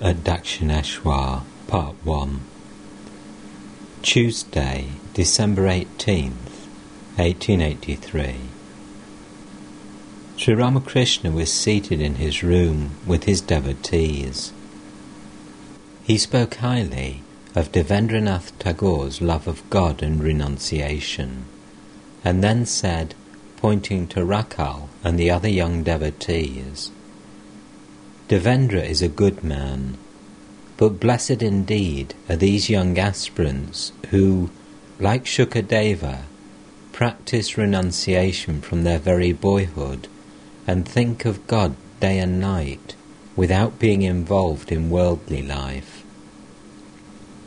at Dakshineswar, Part 1. Tuesday, December 18th, 1883. Sri Ramakrishna was seated in his room with his devotees. He spoke highly of Devendranath Tagore's love of God and renunciation, and then said, pointing to Rakhal and the other young devotees, Devendra is a good man, but blessed indeed are these young aspirants who, like Shukadeva, practice renunciation from their very boyhood and think of God day and night without being involved in worldly life.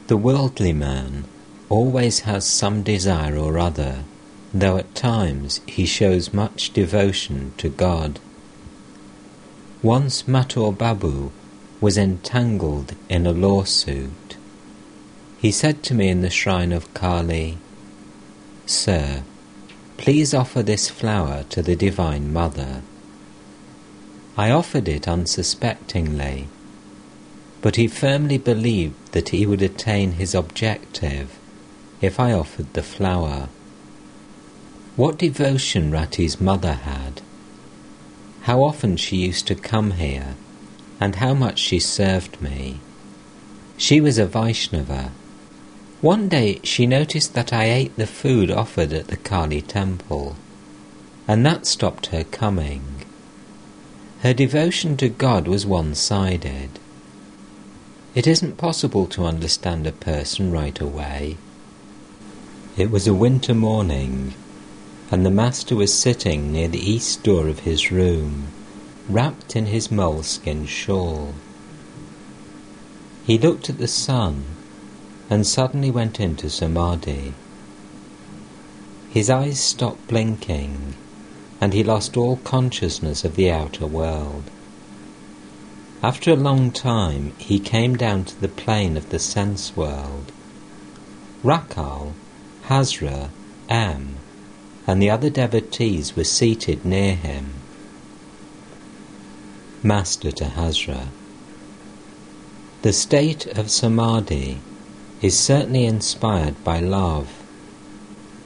The worldly man always has some desire or other, though at times he shows much devotion to God. Once Mathur Babu was entangled in a lawsuit. He said to me in the shrine of Kali, Sir, please offer this flower to the Divine Mother. I offered it unsuspectingly, but he firmly believed that he would attain his objective if I offered the flower. What devotion Rati's mother had how often she used to come here, and how much she served me. She was a Vaishnava. One day she noticed that I ate the food offered at the Kali temple, and that stopped her coming. Her devotion to God was one sided. It isn't possible to understand a person right away. It was a winter morning, and the master was sitting near the east door of his room, wrapped in his moleskin shawl. He looked at the sun and suddenly went into samadhi. His eyes stopped blinking and he lost all consciousness of the outer world. After a long time, he came down to the plane of the sense world. Rakhal, Hazra, M, and the other devotees were seated near him. Master to Hazra The state of samadhi is certainly inspired by love.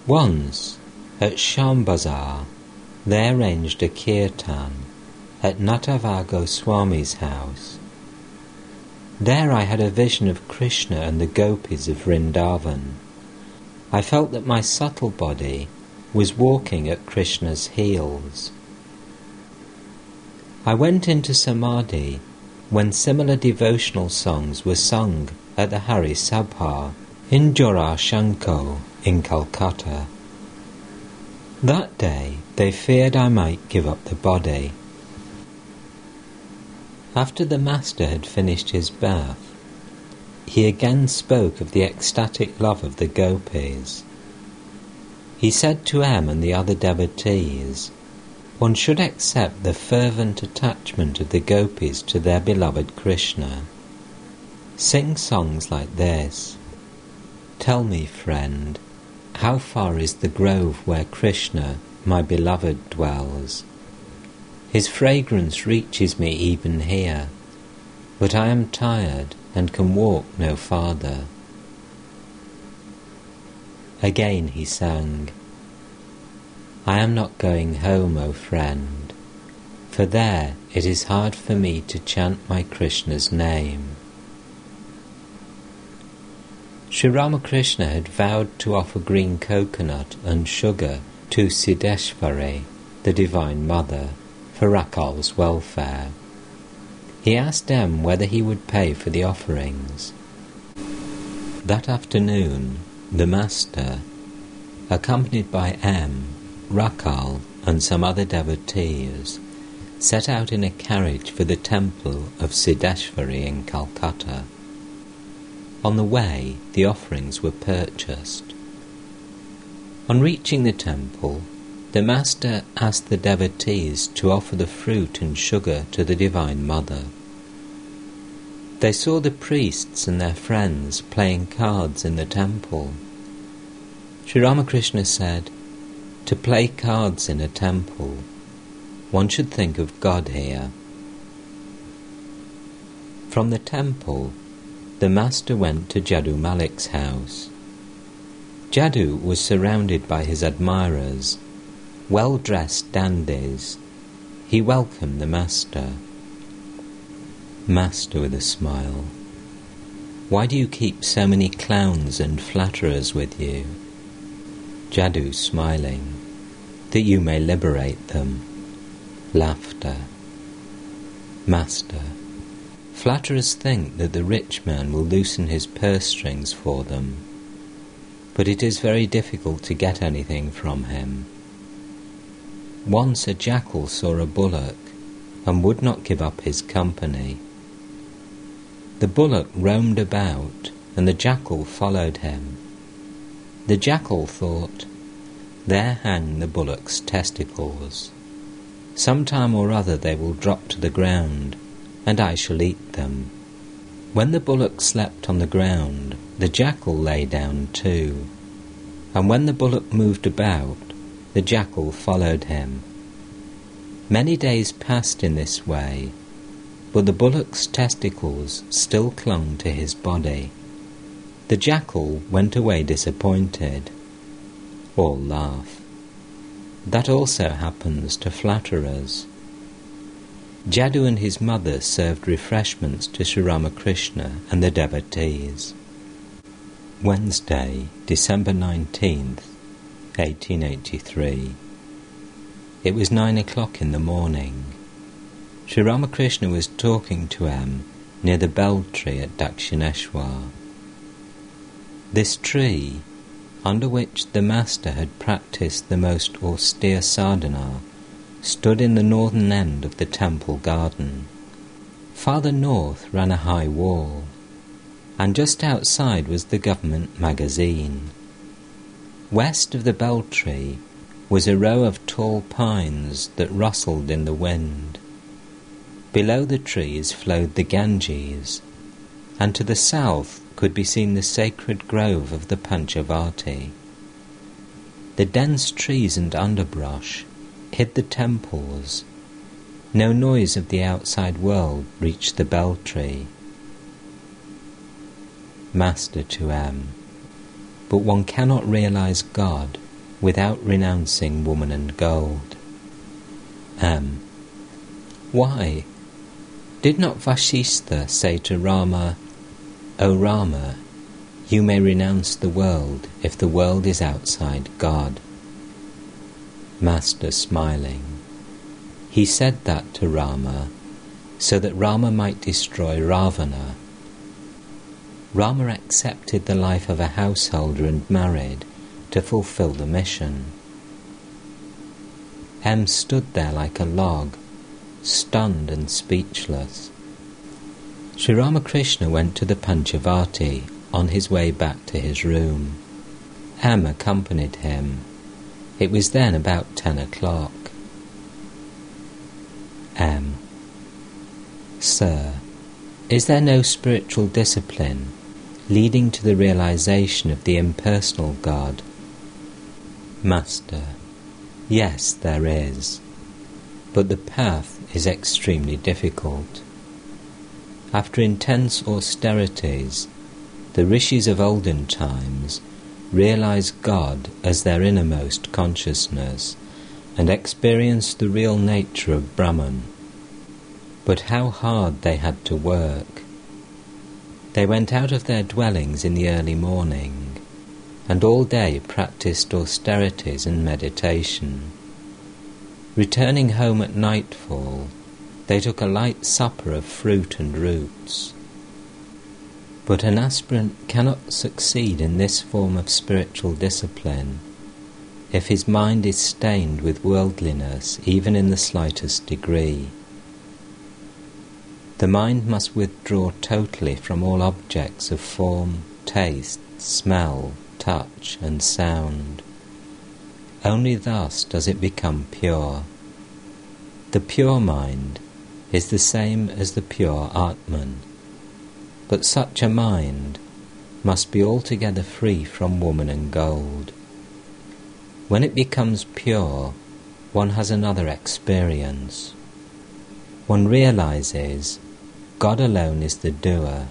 Once, at Shyambazar, they arranged a kirtan at Natavar Goswami's house. There I had a vision of Krishna and the gopis of Vrindavan. I felt that my subtle body was walking at Krishna's heels. I went into Samadhi when similar devotional songs were sung at the Hari Sabha in Jorasanko in Calcutta. That day they feared I might give up the body. After the Master had finished his bath, he again spoke of the ecstatic love of the gopis. He said to M and the other devotees, one should accept the fervent attachment of the gopis to their beloved Krishna. Sing songs like this. Tell me, friend, how far is the grove where Krishna, my beloved, dwells? His fragrance reaches me even here, but I am tired and can walk no farther. Again he sang, I am not going home, O friend, for there it is hard for me to chant my Krishna's name. Sri Ramakrishna had vowed to offer green coconut and sugar to Siddheshwari, the Divine Mother, for Rakhal's welfare. He asked M whether he would pay for the offerings. That afternoon, the Master, accompanied by M, Rakhal, and some other devotees, set out in a carriage for the temple of Siddheshwari in Calcutta. On the way, the offerings were purchased. On reaching the temple, the Master asked the devotees to offer the fruit and sugar to the Divine Mother. They saw the priests and their friends playing cards in the temple. Sri Ramakrishna said, To play cards in a temple, one should think of God here. From the temple, the master went to Jadoo Malik's house. Jadoo was surrounded by his admirers, well dressed dandies. He welcomed the master. Master with a smile. Why do you keep so many clowns and flatterers with you? Jadoo smiling. That you may liberate them. Laughter. Master. Flatterers think that the rich man will loosen his purse strings for them, but it is very difficult to get anything from him. Once a jackal saw a bullock and would not give up his company. The bullock roamed about, and the jackal followed him. The jackal thought, There hang the bullock's testicles. Some time or other they will drop to the ground, and I shall eat them. When the bullock slept on the ground, the jackal lay down too. And when the bullock moved about, the jackal followed him. Many days passed in this way, but the bullock's testicles still clung to his body. The jackal went away disappointed. All laugh. That also happens to flatterers. Jadoo and his mother served refreshments to Sri Ramakrishna and the devotees. Wednesday, December 19th, 1883. It was nine o'clock in the morning. Sri Ramakrishna was talking to M near the bel tree at Dakshineswar. This tree, under which the Master had practiced the most austere sadhana, stood in the northern end of the temple garden. Farther north ran a high wall, and just outside was the government magazine. West of the bel tree was a row of tall pines that rustled in the wind. Below the trees flowed the Ganges, and to the south could be seen the sacred grove of the Panchavati. The dense trees and underbrush hid the temples. No noise of the outside world reached the bel tree. Master to M. But one cannot realize God without renouncing woman and gold. M. Why? Did not Vashistha say to Rama, O Rama, you may renounce the world if the world is outside God? Master smiling. He said that to Rama so that Rama might destroy Ravana. Rama accepted the life of a householder and married to fulfill the mission. M stood there like a log, stunned and speechless. Sri Ramakrishna went to the Panchavati on his way back to his room. M accompanied him it was then about ten o'clock. M. Sir, is there no spiritual discipline leading to the realization of the impersonal God? Master, yes, there is, but the path is extremely difficult. After intense austerities, the rishis of olden times realize God as their innermost consciousness and experience the real nature of Brahman. But how hard they had to work. They went out of their dwellings in the early morning and all day practiced austerities and meditation. Returning home at nightfall, they took a light supper of fruit and roots. But an aspirant cannot succeed in this form of spiritual discipline if his mind is stained with worldliness even in the slightest degree. The mind must withdraw totally from all objects of form, taste, smell, touch, and sound. Only thus does it become pure. The pure mind is the same as the pure Atman. But such a mind must be altogether free from woman and gold. When it becomes pure, one has another experience. One realizes God alone is the doer,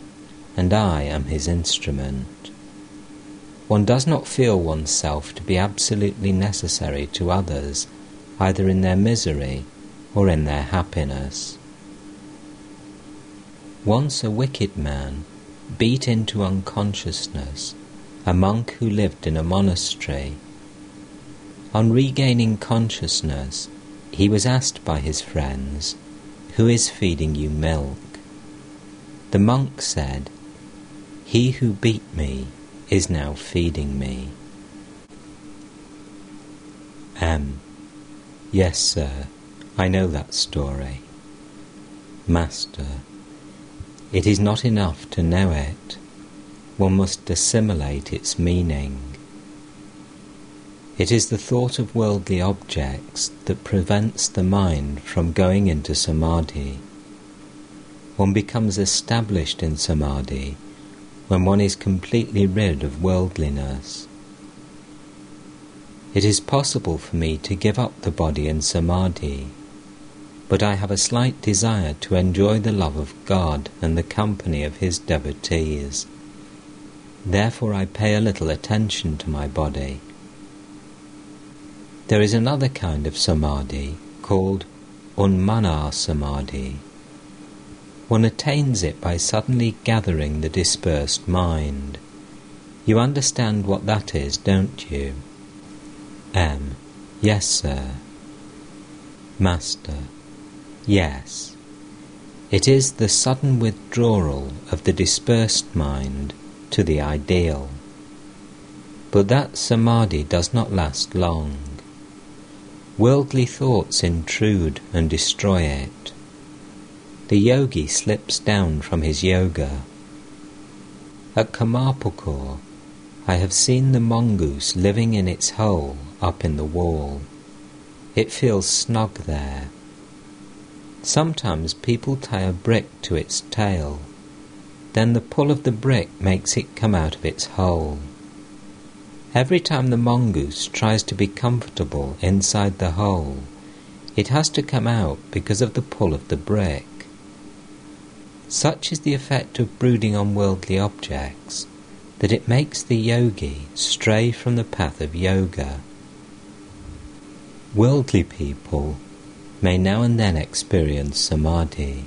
and I am his instrument. One does not feel oneself to be absolutely necessary to others, either in their misery or in their happiness. Once a wicked man, beat into unconsciousness, a monk who lived in a monastery. On regaining consciousness, he was asked by his friends, Who is feeding you milk? The monk said, He who beat me is now feeding me. M. Yes, sir, I know that story. Master. It is not enough to know it. One must assimilate its meaning. It is the thought of worldly objects that prevents the mind from going into samadhi. One becomes established in samadhi when one is completely rid of worldliness. It is possible for me to give up the body in samadhi, but I have a slight desire to enjoy the love of God and the company of His devotees. Therefore I pay a little attention to my body. There is another kind of samadhi called unmana samadhi. One attains it by suddenly gathering the dispersed mind. You understand what that is, don't you? M. Yes, sir. Master. Yes. It is the sudden withdrawal of the dispersed mind to the ideal. But that samadhi does not last long. Worldly thoughts intrude and destroy it the yogi slips down from his yoga. At Kamarpukur, I have seen the mongoose living in its hole up in the wall. It feels snug there. Sometimes people tie a brick to its tail. Then the pull of the brick makes it come out of its hole. Every time the mongoose tries to be comfortable inside the hole, it has to come out because of the pull of the brick. Such is the effect of brooding on worldly objects that it makes the yogi stray from the path of yoga. Worldly people may now and then experience samadhi.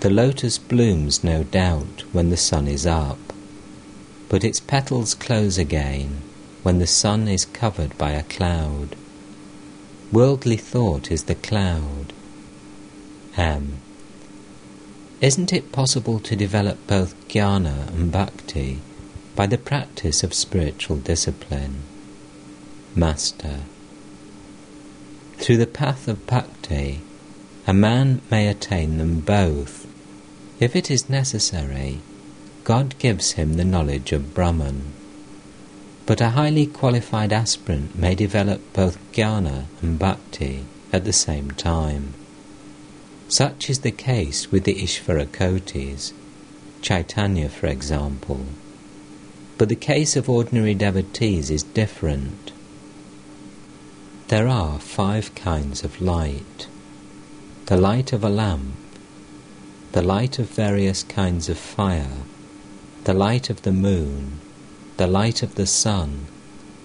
The lotus blooms, no doubt, when the sun is up, but its petals close again when the sun is covered by a cloud. Worldly thought is the cloud. M. Isn't it possible to develop both jnana and bhakti by the practice of spiritual discipline? Master. Through the path of bhakti, a man may attain them both. If it is necessary, God gives him the knowledge of Brahman. But a highly qualified aspirant may develop both jnana and bhakti at the same time. Such is the case with the Ishvarakotis, Chaitanya for example. But the case of ordinary devotees is different. There are five kinds of light the light of a lamp, the light of various kinds of fire, the light of the moon, the light of the sun,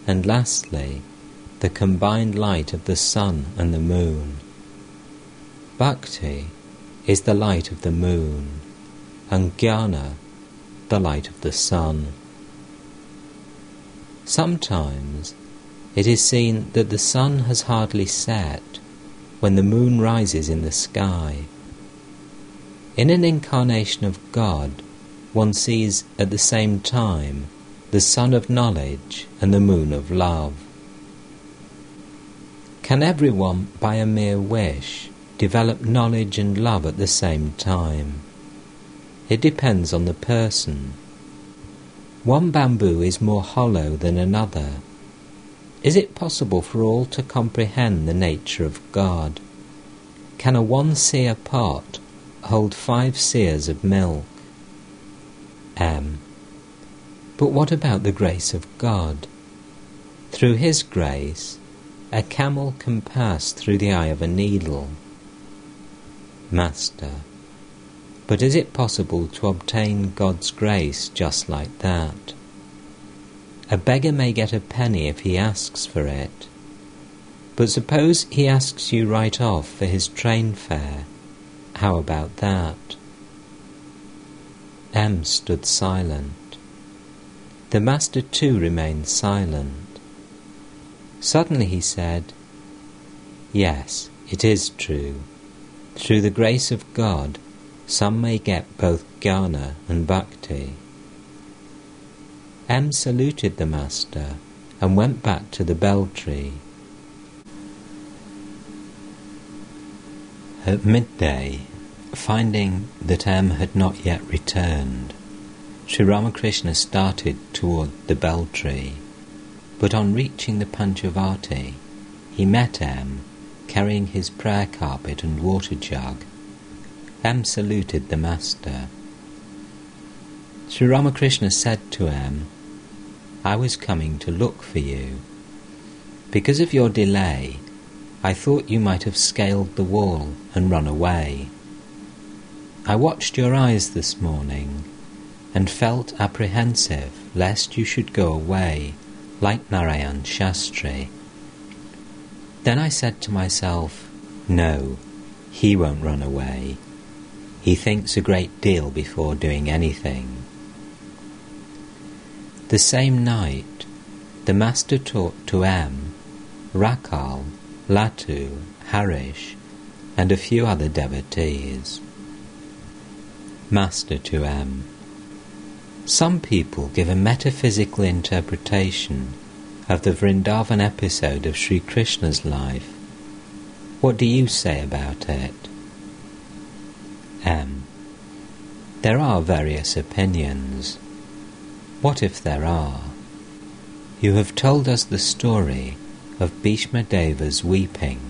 and lastly, the combined light of the sun and the moon. Bhakti is the light of the moon, and jnana the light of the sun. Sometimes it is seen that the sun has hardly set when the moon rises in the sky. In an incarnation of God, one sees at the same time the sun of knowledge and the moon of love. Can everyone, by a mere wish, develop knowledge and love at the same time. It depends on the person. One bamboo is more hollow than another. Is it possible for all to comprehend the nature of God? Can a one seer pot hold five seers of milk? M. But what about the grace of God? Through His grace, a camel can pass through the eye of a needle. Master. But is it possible to obtain God's grace just like that? A beggar may get a penny if he asks for it. But suppose he asks you right off for his train fare. How about that? M stood silent. The master too remained silent. Suddenly he said, Yes, it is true. Through the grace of God, some may get both jnana and bhakti. M saluted the master and went back to the bel tree. At midday, finding that M had not yet returned, Sri Ramakrishna started toward the bel tree, but on reaching the Panchavati, he met M carrying his prayer carpet and water jug. M saluted the master. Sri Ramakrishna said to M, I was coming to look for you. Because of your delay, I thought you might have scaled the wall and run away. I watched your eyes this morning and felt apprehensive lest you should go away like Narayan Shastri. Then I said to myself, No, he won't run away. He thinks a great deal before doing anything. The same night, the Master taught to M, Rakhal, Latu, Harish, and a few other devotees. Master to M. Some people give a metaphysical interpretation of the Vrindavan episode of Sri Krishna's life. What do you say about it? M. There are various opinions. What if there are? You have told us the story of Bhishma Deva's weeping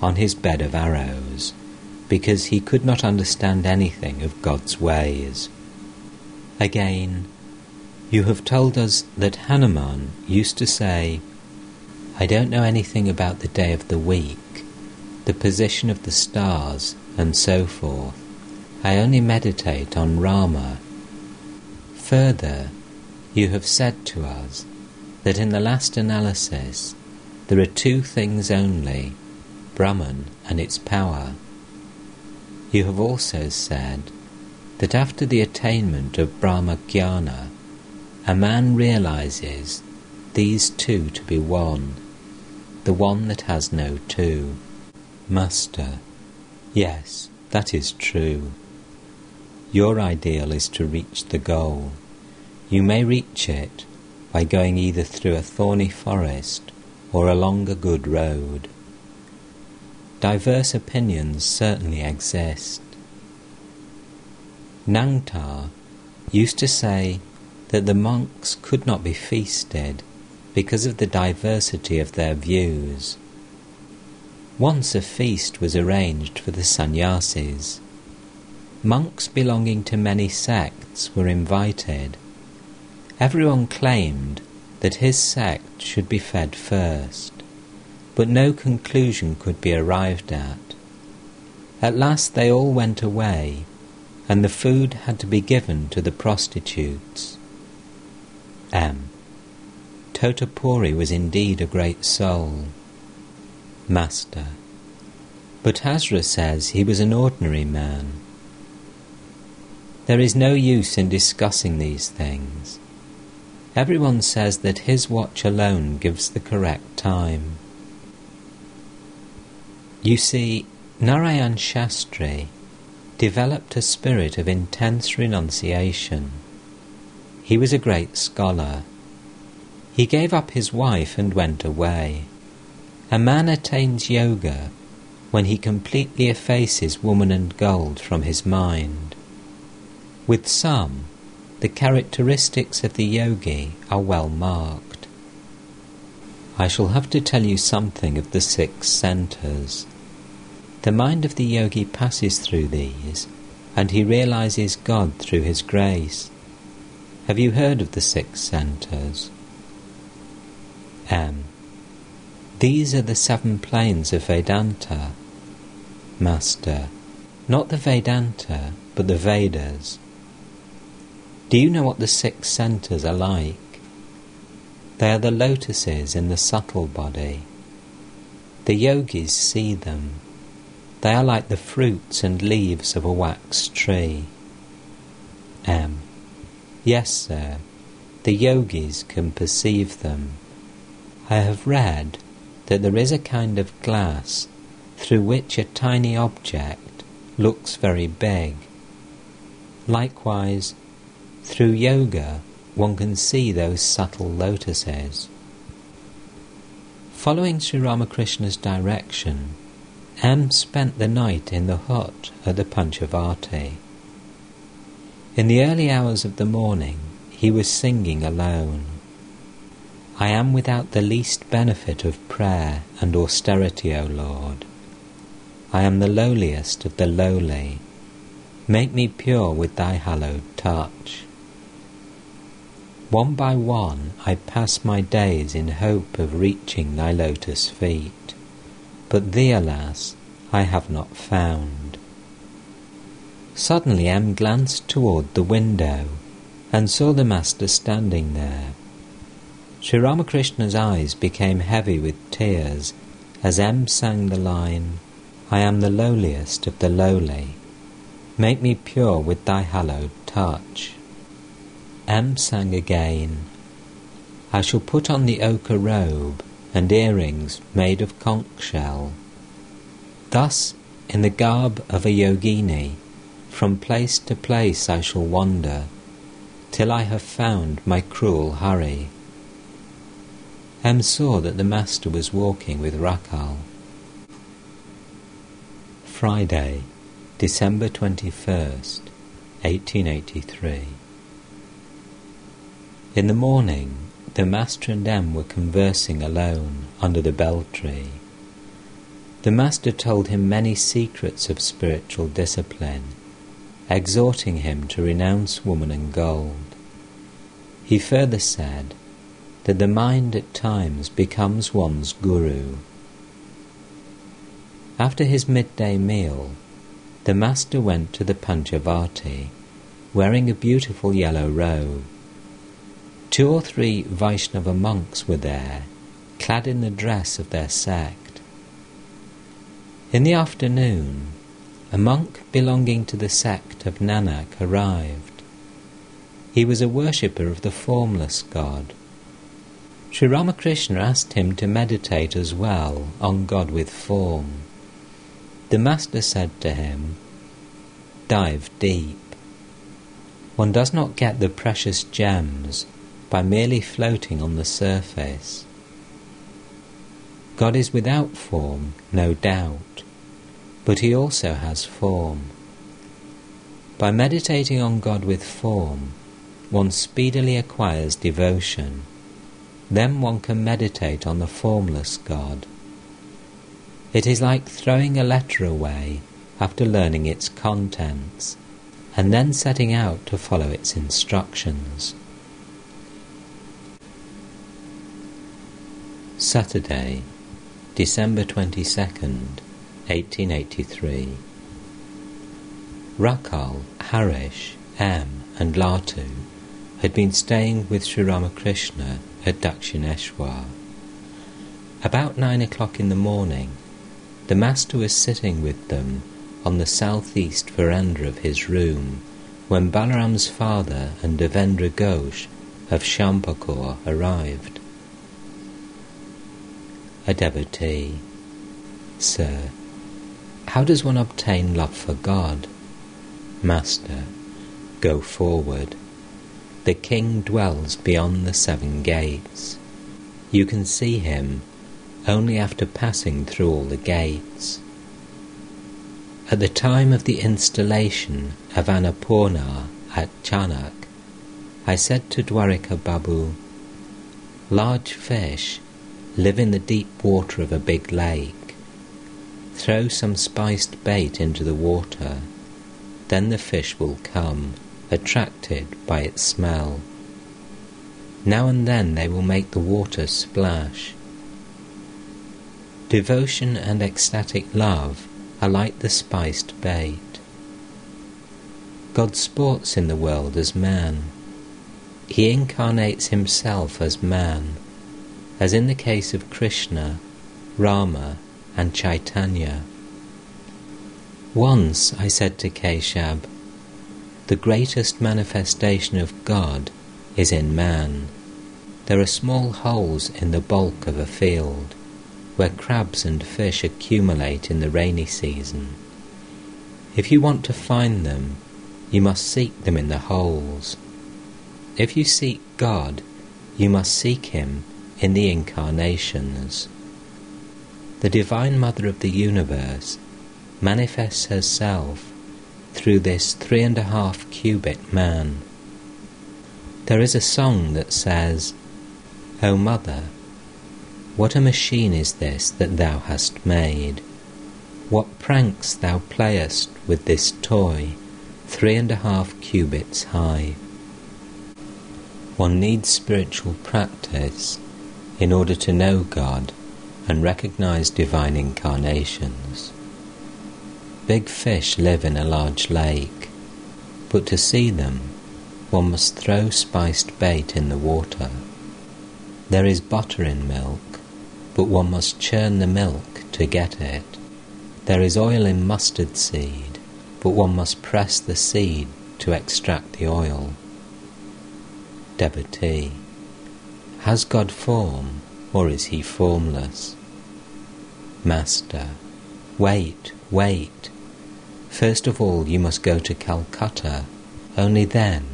on his bed of arrows because he could not understand anything of God's ways. Again, you have told us that Hanuman used to say, I don't know anything about the day of the week, the position of the stars, and so forth. I only meditate on Rama. Further, you have said to us that in the last analysis there are two things only Brahman and its power. You have also said that after the attainment of Brahma Jnana, a man realizes these two to be one, the one that has no two. Master, yes, that is true. Your ideal is to reach the goal. You may reach it by going either through a thorny forest or along a good road. Diverse opinions certainly exist. Nangta used to say that the monks could not be feasted because of the diversity of their views. Once a feast was arranged for the sannyasis. Monks belonging to many sects were invited Everyone claimed that his sect should be fed first, but no conclusion could be arrived at. At last they all went away, and the food had to be given to the prostitutes. M. Totapuri was indeed a great soul. Master. But Hazra says he was an ordinary man. There is no use in discussing these things. Everyone says that his watch alone gives the correct time. You see, Narayan Shastri developed a spirit of intense renunciation. He was a great scholar. He gave up his wife and went away. A man attains yoga when he completely effaces woman and gold from his mind. With some, the characteristics of the yogi are well marked. I shall have to tell you something of the six centres. The mind of the yogi passes through these, and he realizes God through his grace. Have you heard of the six centres? M. These are the seven planes of Vedanta. Master. Not the Vedanta, but the Vedas. Do you know what the six centers are like? They are the lotuses in the subtle body. The yogis see them. They are like the fruits and leaves of a wax tree. M. Yes, sir. The yogis can perceive them. I have read that there is a kind of glass through which a tiny object looks very big. Likewise, through yoga, one can see those subtle lotuses. Following Sri Ramakrishna's direction, M spent the night in the hut at the Panchavati. In the early hours of the morning, he was singing alone. I am without the least benefit of prayer and austerity, O Lord. I am the lowliest of the lowly. Make me pure with thy hallowed touch. One by one I pass my days in hope of reaching thy lotus feet, but thee, alas, I have not found. Suddenly M glanced toward the window and saw the Master standing there. Sri Ramakrishna's eyes became heavy with tears as M sang the line, I am the lowliest of the lowly. Make me pure with thy hallowed touch. M sang again, I shall put on the ochre robe and earrings made of conch shell. Thus, in the garb of a yogini, from place to place I shall wander, till I have found my cruel Hari. M saw that the Master was walking with Rakhal. Friday, December 21st, 1883. In the morning, the Master and M were conversing alone under the bel tree. The Master told him many secrets of spiritual discipline, exhorting him to renounce woman and gold. He further said, that the mind at times becomes one's guru. After his midday meal, the master went to the Panchavati, wearing a beautiful yellow robe. Two or three Vaishnava monks were there, clad in the dress of their sect. In the afternoon, a monk belonging to the sect of Nanak arrived. He was a worshipper of the formless God Sri Ramakrishna asked him to meditate as well on God with form. The Master said to him, Dive deep. One does not get the precious gems by merely floating on the surface. God is without form, no doubt, but he also has form. By meditating on God with form, one speedily acquires devotion then one can meditate on the formless God. It is like throwing a letter away after learning its contents, and then setting out to follow its instructions. Saturday, December 22nd, 1883. Rakhal, Harish, M, and Latu had been staying with Sri Ramakrishna at Dakshineswar. About nine o'clock in the morning, the Master was sitting with them on the southeast veranda of his room when Balaram's father and Devendra Ghosh of Shyampukur arrived. A devotee. Sir, how does one obtain love for God? Master, go forward. The king dwells beyond the seven gates. You can see him only after passing through all the gates. At the time of the installation of Annapurna at Chanak, I said to Dwarika Babu, Large fish live in the deep water of a big lake. Throw some spiced bait into the water, then the fish will come attracted by its smell. Now and then they will make the water splash. Devotion and ecstatic love are like the spiced bait. God sports in the world as man. He incarnates himself as man, as in the case of Krishna, Rama, and Chaitanya. Once I said to Keshab, the greatest manifestation of God is in man. There are small holes in the bulk of a field where crabs and fish accumulate in the rainy season. If you want to find them, you must seek them in the holes. If you seek God, you must seek Him in the incarnations. The Divine Mother of the universe manifests herself through this three and a half cubit man. There is a song that says, O Mother, what a machine is this that thou hast made? What pranks thou playest with this toy, three and a half cubits high? One needs spiritual practice in order to know God and recognize divine incarnations. Big fish live in a large lake, but to see them, one must throw spiced bait in the water. There is butter in milk, but one must churn the milk to get it. There is oil in mustard seed, but one must press the seed to extract the oil. Devotee. Has God form, or is he formless? Master. Wait, wait. First of all, you must go to Calcutta. Only then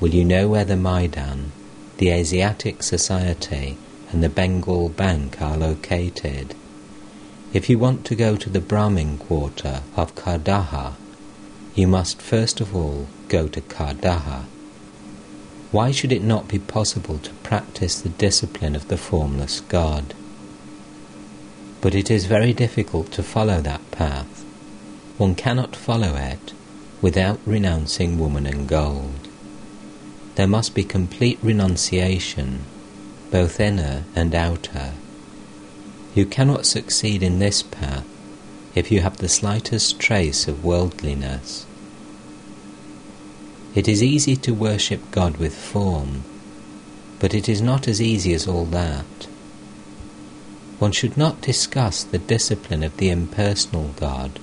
will you know where the Maidan, the Asiatic Society and the Bengal Bank are located. If you want to go to the Brahmin quarter of Kardaha, you must first of all go to Kardaha. Why should it not be possible to practice the discipline of the formless God? But it is very difficult to follow that path. One cannot follow it without renouncing woman and gold there must be complete renunciation, both inner and outer. You cannot succeed in this path if you have the slightest trace of worldliness. It is easy to worship God with form, but it is not as easy as all that. One should not discuss the discipline of the impersonal God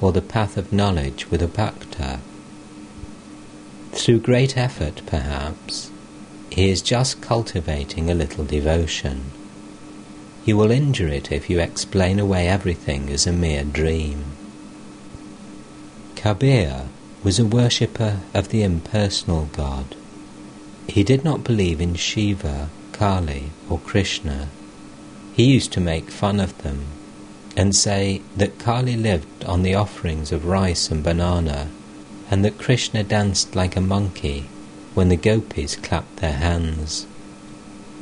or the path of knowledge with a bhakta through great effort, perhaps, he is just cultivating a little devotion. You will injure it if you explain away everything as a mere dream. Kabir was a worshipper of the impersonal God. He did not believe in Shiva, Kali, or Krishna. He used to make fun of them and say that Kali lived on the offerings of rice and banana and that Krishna danced like a monkey when the gopis clapped their hands.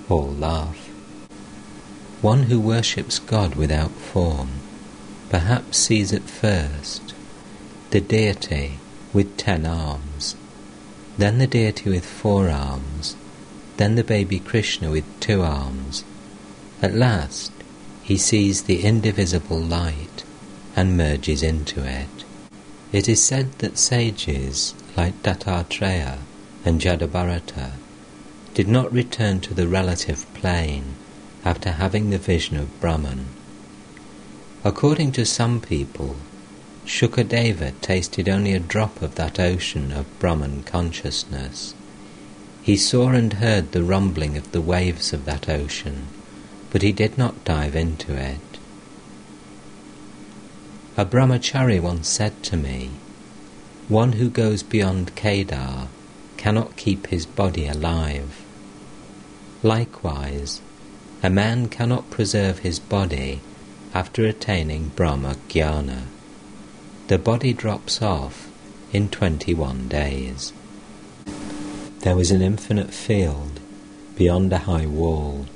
All laugh. One who worships God without form perhaps sees at first the deity with ten arms, then the deity with four arms, then the baby Krishna with two arms. At last, he sees the indivisible light and merges into it. It is said that sages like Dattatreya and Jadabharata did not return to the relative plane after having the vision of Brahman. According to some people, Shukadeva tasted only a drop of that ocean of Brahman consciousness. He saw and heard the rumbling of the waves of that ocean, but he did not dive into it. A brahmachari once said to me, One who goes beyond Kedar cannot keep his body alive. Likewise, a man cannot preserve his body after attaining Brahma Jnana. The body drops off in 21 days. There was an infinite field beyond a high wall.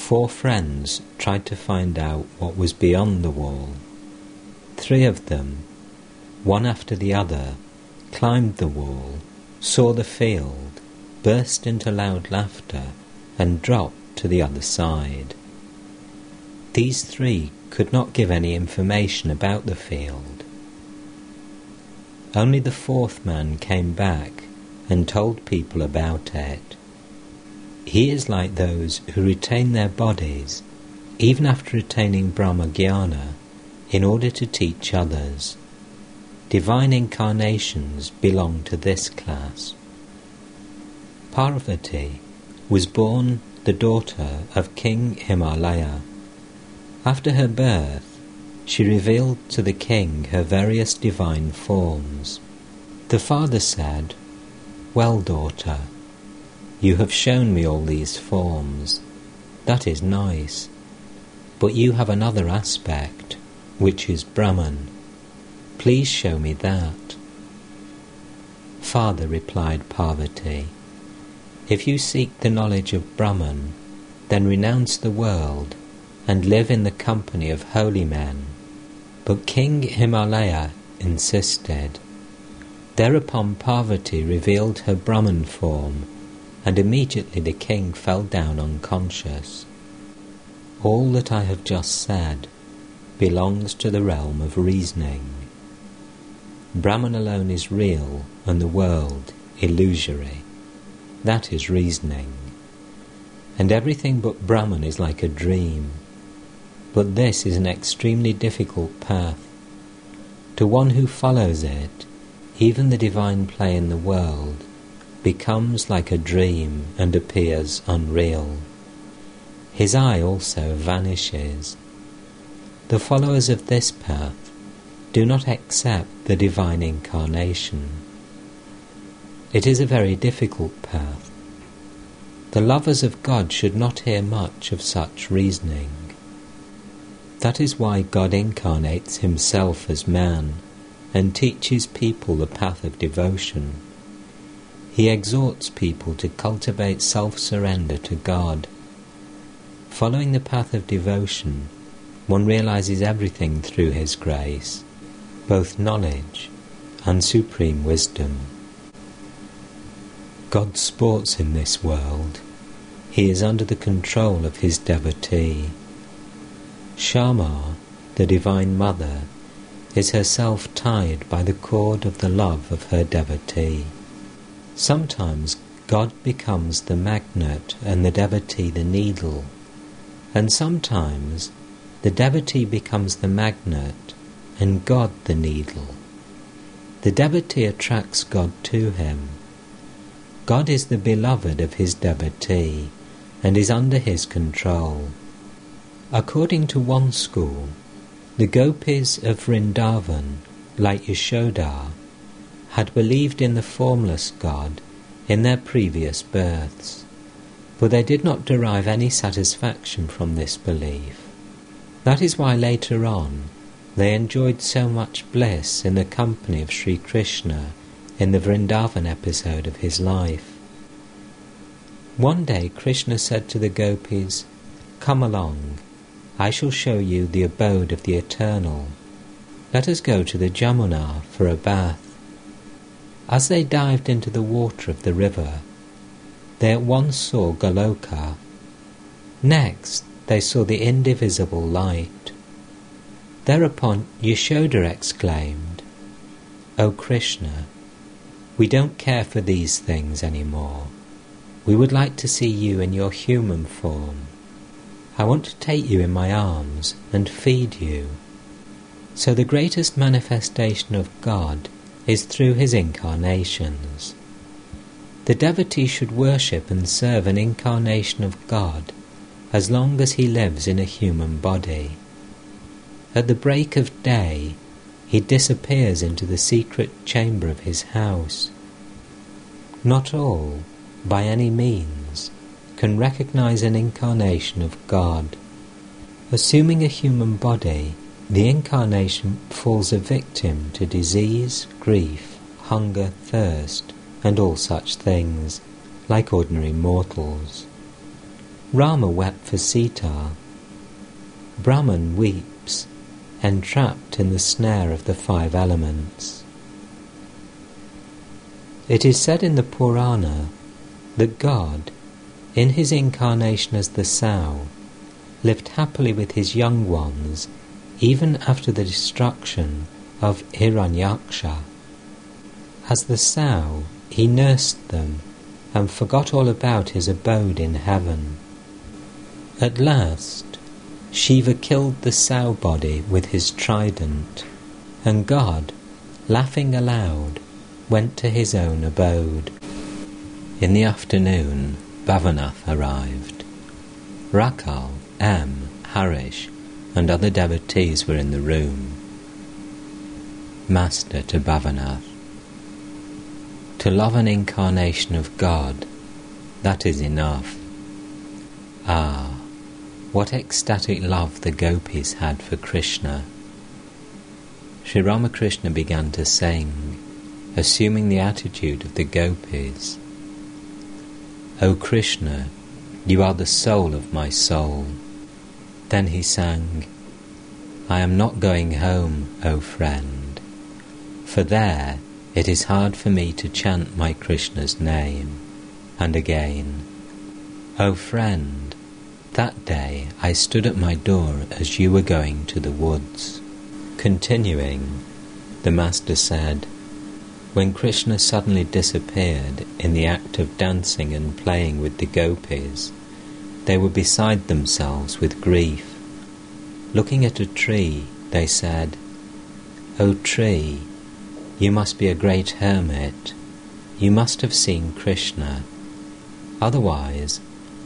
Four friends tried to find out what was beyond the wall. Three of them, one after the other, climbed the wall, saw the field, burst into loud laughter, and dropped to the other side. These three could not give any information about the field. only the fourth man came back and told people about it. He is like those who retain their bodies, even after attaining Brahmagyana, in order to teach others. Divine incarnations belong to this class. Parvati was born the daughter of King Himalaya. After her birth, she revealed to the king her various divine forms. The father said, Well, daughter, you have shown me all these forms. That is nice. But you have another aspect, which is Brahman. Please show me that. Father, replied Parvati, if you seek the knowledge of Brahman, then renounce the world and live in the company of holy men. But King Himalaya insisted. Thereupon Parvati revealed her Brahman form, and immediately the king fell down unconscious. All that I have just said belongs to the realm of reasoning. Brahman alone is real and the world illusory. That is reasoning. And everything but Brahman is like a dream. But this is an extremely difficult path. To one who follows it, even the divine play in the world becomes like a dream and appears unreal. His I also vanishes. The followers of this path do not accept the divine incarnation. It is a very difficult path. The lovers of God should not hear much of such reasoning. That is why God incarnates himself as man and teaches people the path of devotion. He exhorts people to cultivate self surrender to God. Following the path of devotion, one realizes everything through His grace, both knowledge and supreme wisdom. God sports in this world. He is under the control of His devotee. Shama, the Divine Mother, is herself tied by the cord of the love of her devotee. Sometimes God becomes the magnet and the devotee the needle, and sometimes the devotee becomes the magnet and God the needle. The devotee attracts God to him. God is the beloved of his devotee and is under his control. According to one school, the gopis of Vrindavan, like Yashoda, had believed in the formless God in their previous births, but they did not derive any satisfaction from this belief. That is why later on they enjoyed so much bliss in the company of Sri Krishna in the Vrindavan episode of his life. One day Krishna said to the gopis, Come along, I shall show you the abode of the Eternal. Let us go to the Jamuna for a bath. As they dived into the water of the river, they at once saw Goloka. Next, they saw the indivisible light. Thereupon Yashoda exclaimed, O Krishna, we don't care for these things any more. We would like to see you in your human form. I want to take you in my arms and feed you. So the greatest manifestation of God is through his incarnations. The devotee should worship and serve an incarnation of God as long as he lives in a human body. At the break of day, he disappears into the secret chamber of his house. Not all, by any means, can recognize an incarnation of God. Assuming a human body, the incarnation falls a victim to disease, grief, hunger, thirst, and all such things, like ordinary mortals. Rama wept for Sita. Brahman weeps, entrapped in the snare of the five elements. It is said in the Purana that God, in his incarnation as the sow, lived happily with his young ones even after the destruction of Hiranyaksha. As the sow, he nursed them and forgot all about his abode in heaven. At last, Shiva killed the sow body with his trident, and God, laughing aloud, went to his own abode. In the afternoon, Bhavanath arrived. Rakhal, M, Harish, and other devotees were in the room. Master to Bhavanath. To love an incarnation of God, that is enough. Ah, what ecstatic love the gopis had for Krishna. Sri Ramakrishna began to sing, assuming the attitude of the gopis. O Krishna, you are the soul of my soul. Then he sang, I am not going home, O friend, for there it is hard for me to chant my Krishna's name. And again, O friend, that day I stood at my door as you were going to the woods. Continuing, the Master said, When Krishna suddenly disappeared in the act of dancing and playing with the gopis, they were beside themselves with grief. Looking at a tree, they said, O tree, you must be a great hermit. You must have seen Krishna. Otherwise,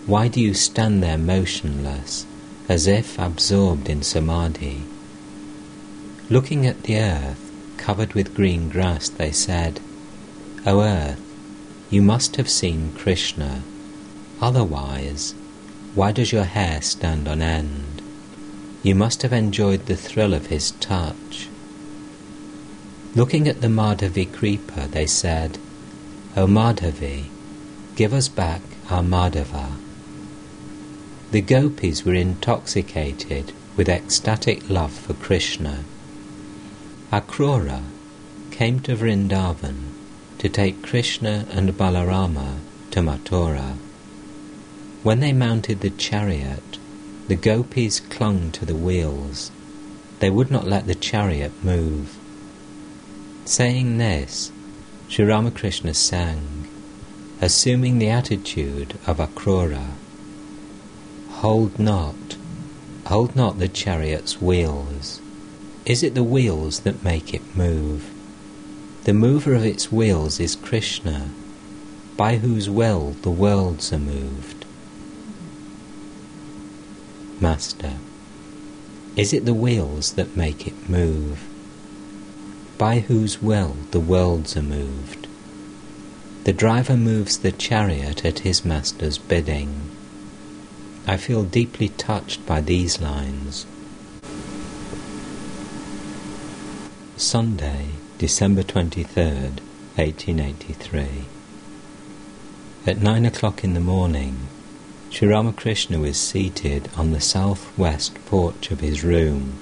why do you stand there motionless, as if absorbed in samadhi? Looking at the earth, covered with green grass, they said, O earth, you must have seen Krishna. Otherwise, why does your hair stand on end? You must have enjoyed the thrill of his touch. Looking at the Madhavi creeper, they said, O Madhavi, give us back our Madhava. The gopis were intoxicated with ecstatic love for Krishna. Akrura came to Vrindavan to take Krishna and Balarama to Mathura. When they mounted the chariot, the gopis clung to the wheels. They would not let the chariot move. Saying this, Sri Ramakrishna sang, assuming the attitude of Akrura. Hold not, hold not the chariot's wheels. Is it the wheels that make it move? The mover of its wheels is Krishna, by whose will the worlds are moved. Master, is it the wheels that make it move? By whose will the worlds are moved? The driver moves the chariot at his master's bidding. I feel deeply touched by these lines. Sunday, December 23rd, 1883. At nine o'clock in the morning, Sri Ramakrishna was seated on the south-west porch of his room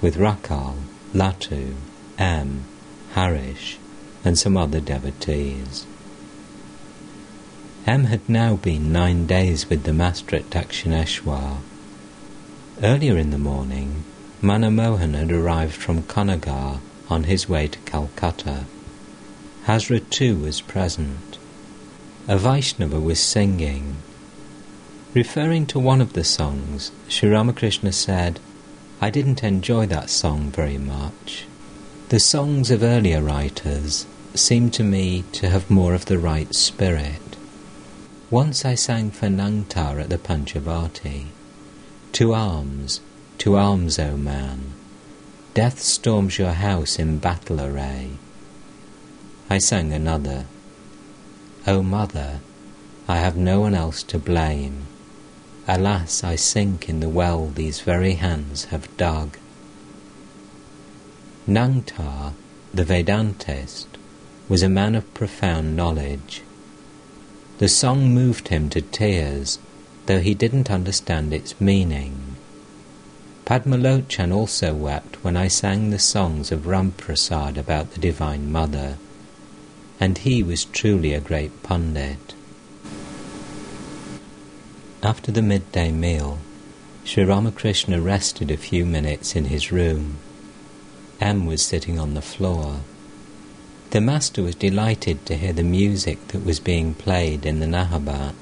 with Rakhal, Latu, M, Harish, and some other devotees. M had now been nine days with the Master at Dakshineswar. Earlier in the morning, Manomohan had arrived from Konnagar on his way to Calcutta. Hazra too was present. A Vaishnava was singing. Referring to one of the songs, Sri Ramakrishna said, I didn't enjoy that song very much. The songs of earlier writers seem to me to have more of the right spirit. Once I sang for Nangta at the Panchavati. To arms, to arms, O man. Death storms your house in battle array. I sang another. O mother, I have no one else to blame. Alas, I sink in the well these very hands have dug. Nangta, the Vedantist, was a man of profound knowledge. The song moved him to tears, though he didn't understand its meaning. Padmalochan also wept when I sang the songs of Ramprasad about the Divine Mother, and he was truly a great pundit. After the midday meal, Sri Ramakrishna rested a few minutes in his room. M was sitting on the floor. The master was delighted to hear the music that was being played in the Nahabat.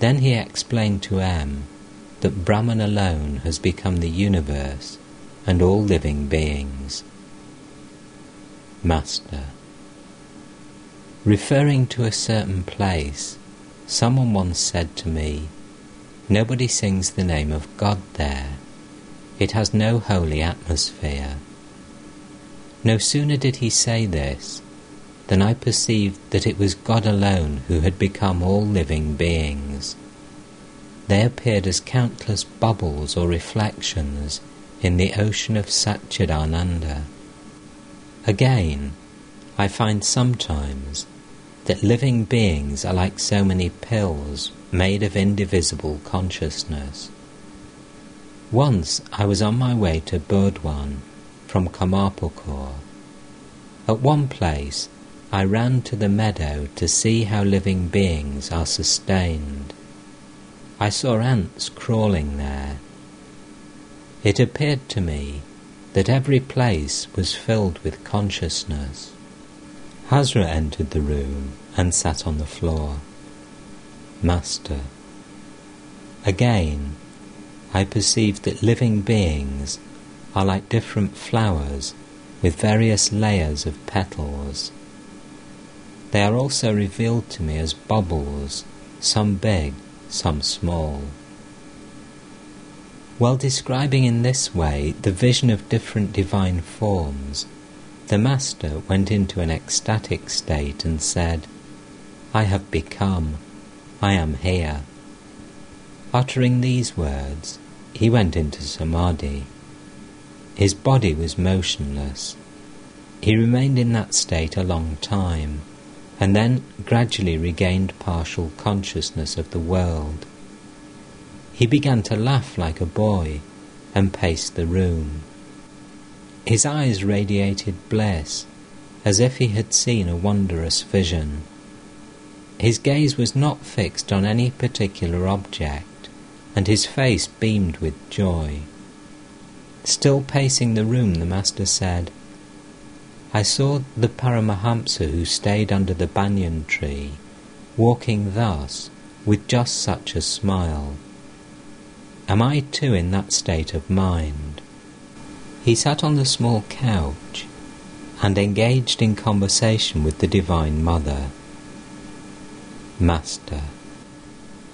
Then he explained to M that Brahman alone has become the universe and all living beings. Master. Referring to a certain place, someone once said to me, Nobody sings the name of God there. It has no holy atmosphere. No sooner did he say this than I perceived that it was God alone who had become all living beings. They appeared as countless bubbles or reflections in the ocean of Satchidananda. Again, I find sometimes that living beings are like so many pills made of indivisible consciousness. Once I was on my way to Burdwan from Kamarpukur. At one place I ran to the meadow to see how living beings are sustained. I saw ants crawling there. It appeared to me that every place was filled with consciousness. Hazra entered the room and sat on the floor. Master. Again, I perceived that living beings are like different flowers with various layers of petals. They are also revealed to me as bubbles, some big, some small. While describing in this way the vision of different divine forms, the Master went into an ecstatic state and said, I have become, I am here. Uttering these words, he went into samadhi. His body was motionless. He remained in that state a long time and then gradually regained partial consciousness of the world. He began to laugh like a boy and paced the room. His eyes radiated bliss, as if he had seen a wondrous vision. His gaze was not fixed on any particular object, and his face beamed with joy. Still pacing the room, the Master said, I saw the Paramahamsa who stayed under the banyan tree, walking thus, with just such a smile. Am I too in that state of mind? He sat on the small couch and engaged in conversation with the Divine Mother. Master,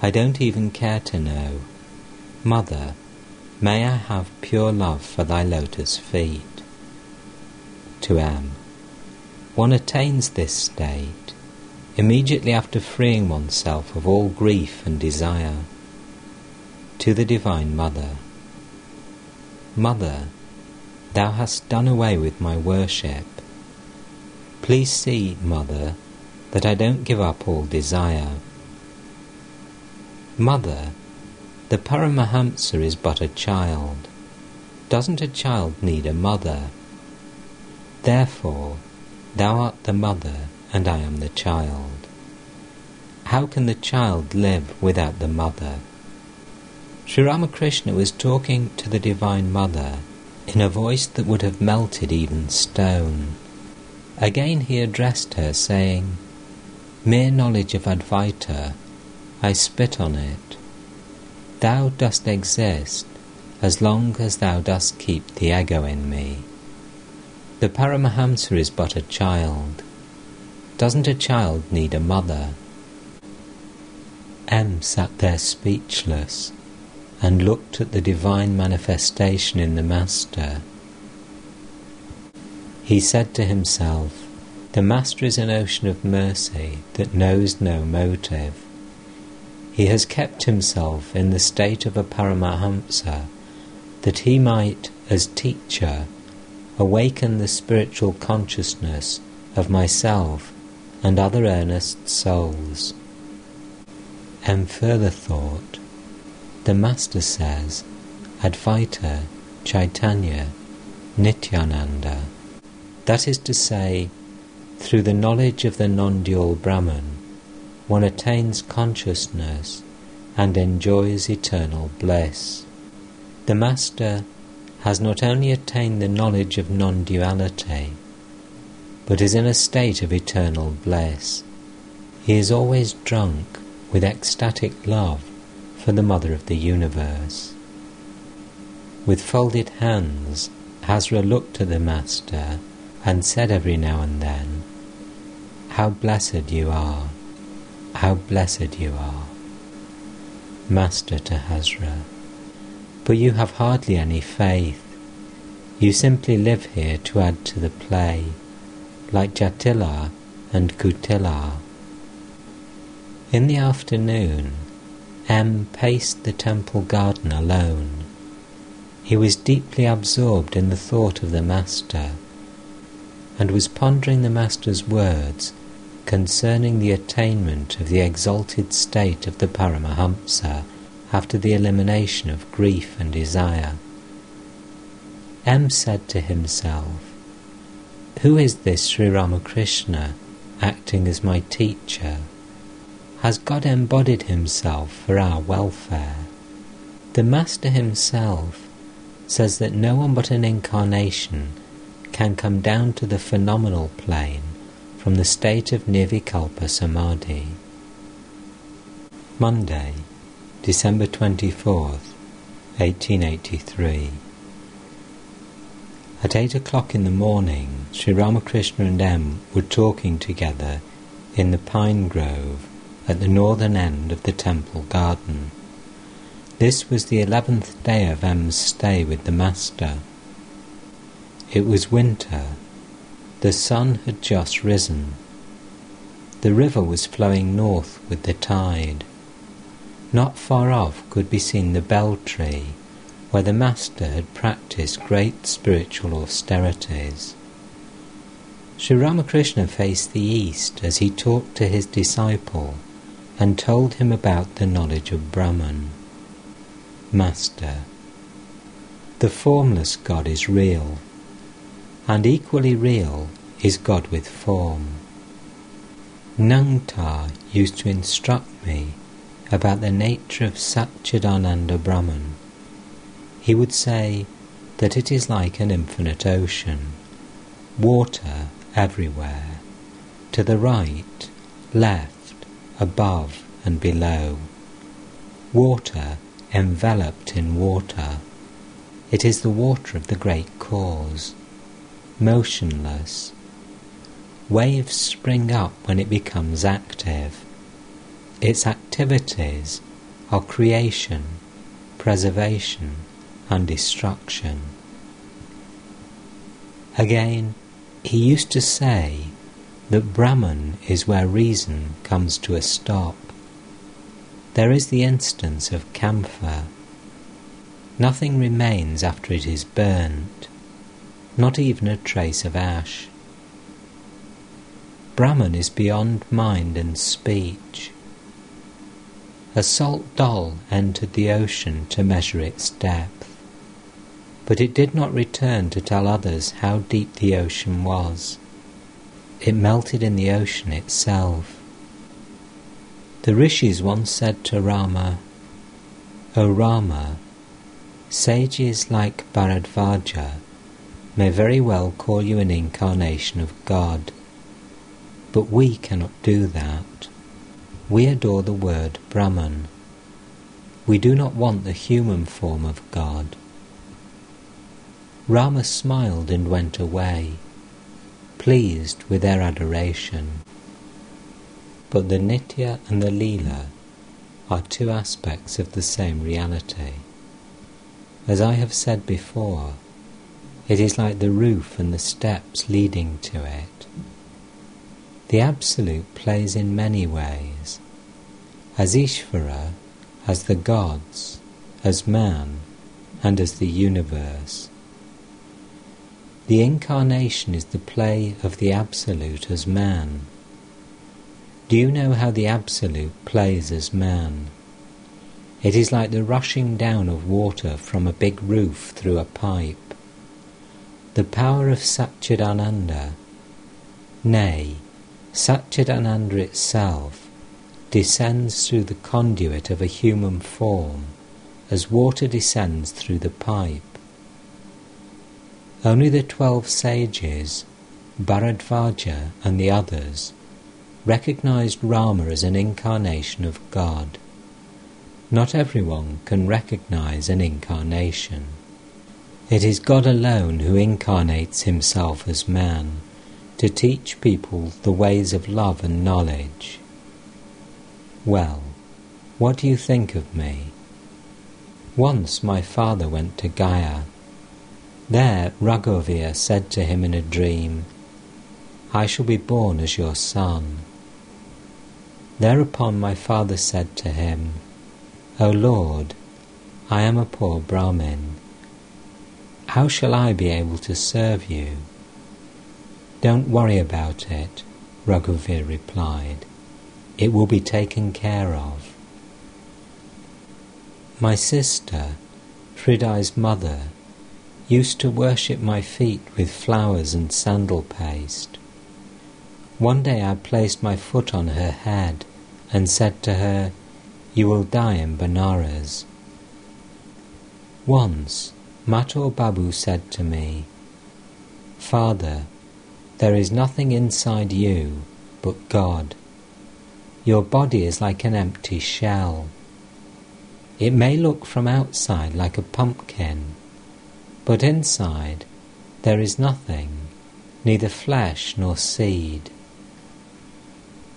I don't even care to know. Mother, may I have pure love for thy lotus feet? to M. One attains this state immediately after freeing oneself of all grief and desire. To the Divine Mother Mother, thou hast done away with my worship. Please see, Mother, that I don't give up all desire. Mother, the Paramahamsa is but a child. Doesn't a child need a mother? Therefore, thou art the mother, and I am the child. How can the child live without the mother? Sri Ramakrishna was talking to the Divine Mother in a voice that would have melted even stone. Again he addressed her, saying, Mere knowledge of Advaita, I spit on it. Thou dost exist as long as thou dost keep the ego in me. The Paramahamsa is but a child. Doesn't a child need a mother? M sat there speechless and looked at the divine manifestation in the Master. He said to himself, The Master is an ocean of mercy that knows no motive. He has kept himself in the state of a Paramahamsa that he might, as teacher, awaken the spiritual consciousness of myself and other earnest souls. And further thought, the Master says, Advaita, Chaitanya, Nityananda. That is to say, through the knowledge of the non-dual Brahman, one attains consciousness and enjoys eternal bliss. The Master has not only attained the knowledge of non duality, but is in a state of eternal bliss. He is always drunk with ecstatic love for the Mother of the Universe. With folded hands, Hazra looked at the Master and said every now and then, How blessed you are! How blessed you are! Master to Hazra, but you have hardly any faith. You simply live here to add to the play, like Jatila and Kutila. In the afternoon, M paced the temple garden alone. He was deeply absorbed in the thought of the Master, and was pondering the Master's words concerning the attainment of the exalted state of the Paramahamsa after the elimination of grief and desire. M said to himself, Who is this Sri Ramakrishna acting as my teacher? Has God embodied himself for our welfare? The Master himself says that no one but an incarnation can come down to the phenomenal plane from the state of Nirvikalpa Samadhi. Monday, December 24th, 1883. At eight o'clock in the morning, Sri Ramakrishna and M were talking together in the pine grove at the northern end of the temple garden. This was the eleventh day of M's stay with the Master. It was winter the sun had just risen. The river was flowing north with the tide. Not far off could be seen the bel tree, where the Master had practiced great spiritual austerities. Sri Ramakrishna faced the east as he talked to his disciple and told him about the knowledge of Brahman. Master, the formless God is real and equally real is God with form. Nangta used to instruct me about the nature of Satchidananda Brahman. He would say that it is like an infinite ocean, water everywhere, to the right, left, above and below. Water enveloped in water. It is the water of the great cause motionless. Waves spring up when it becomes active. Its activities are creation, preservation, and destruction. Again, he used to say that Brahman is where reason comes to a stop. There is the instance of camphor. Nothing remains after it is burnt not even a trace of ash. Brahman is beyond mind and speech. A salt doll entered the ocean to measure its depth, but it did not return to tell others how deep the ocean was. It melted in the ocean itself. The rishis once said to Rama, O Rama, sages like Bharadvaja may very well call you an incarnation of God. But we cannot do that. We adore the word Brahman. We do not want the human form of God. Rama smiled and went away, pleased with their adoration. But the Nitya and the Leela are two aspects of the same reality. As I have said before, it is like the roof and the steps leading to it. The Absolute plays in many ways, as Ishvara, as the gods, as man, and as the universe. The incarnation is the play of the Absolute as man. Do you know how the Absolute plays as man? It is like the rushing down of water from a big roof through a pipe the power of Satchidananda, nay, Satchidananda itself, descends through the conduit of a human form as water descends through the pipe. Only the twelve sages, Bharadvaja and the others recognized Rama as an incarnation of God. Not everyone can recognize an incarnation. It is God alone who incarnates himself as man to teach people the ways of love and knowledge. Well, what do you think of me? Once my father went to Gaya. There Raghuvir said to him in a dream, I shall be born as your son. Thereupon my father said to him, O Lord, I am a poor Brahmin. How shall I be able to serve you? Don't worry about it, Raghuvir replied. It will be taken care of. My sister, Hriday's mother, used to worship my feet with flowers and sandal paste. One day I placed my foot on her head and said to her, You will die in Benares. Once, Mathur Babu said to me, Father, there is nothing inside you but God. Your body is like an empty shell. It may look from outside like a pumpkin, but inside there is nothing, neither flesh nor seed.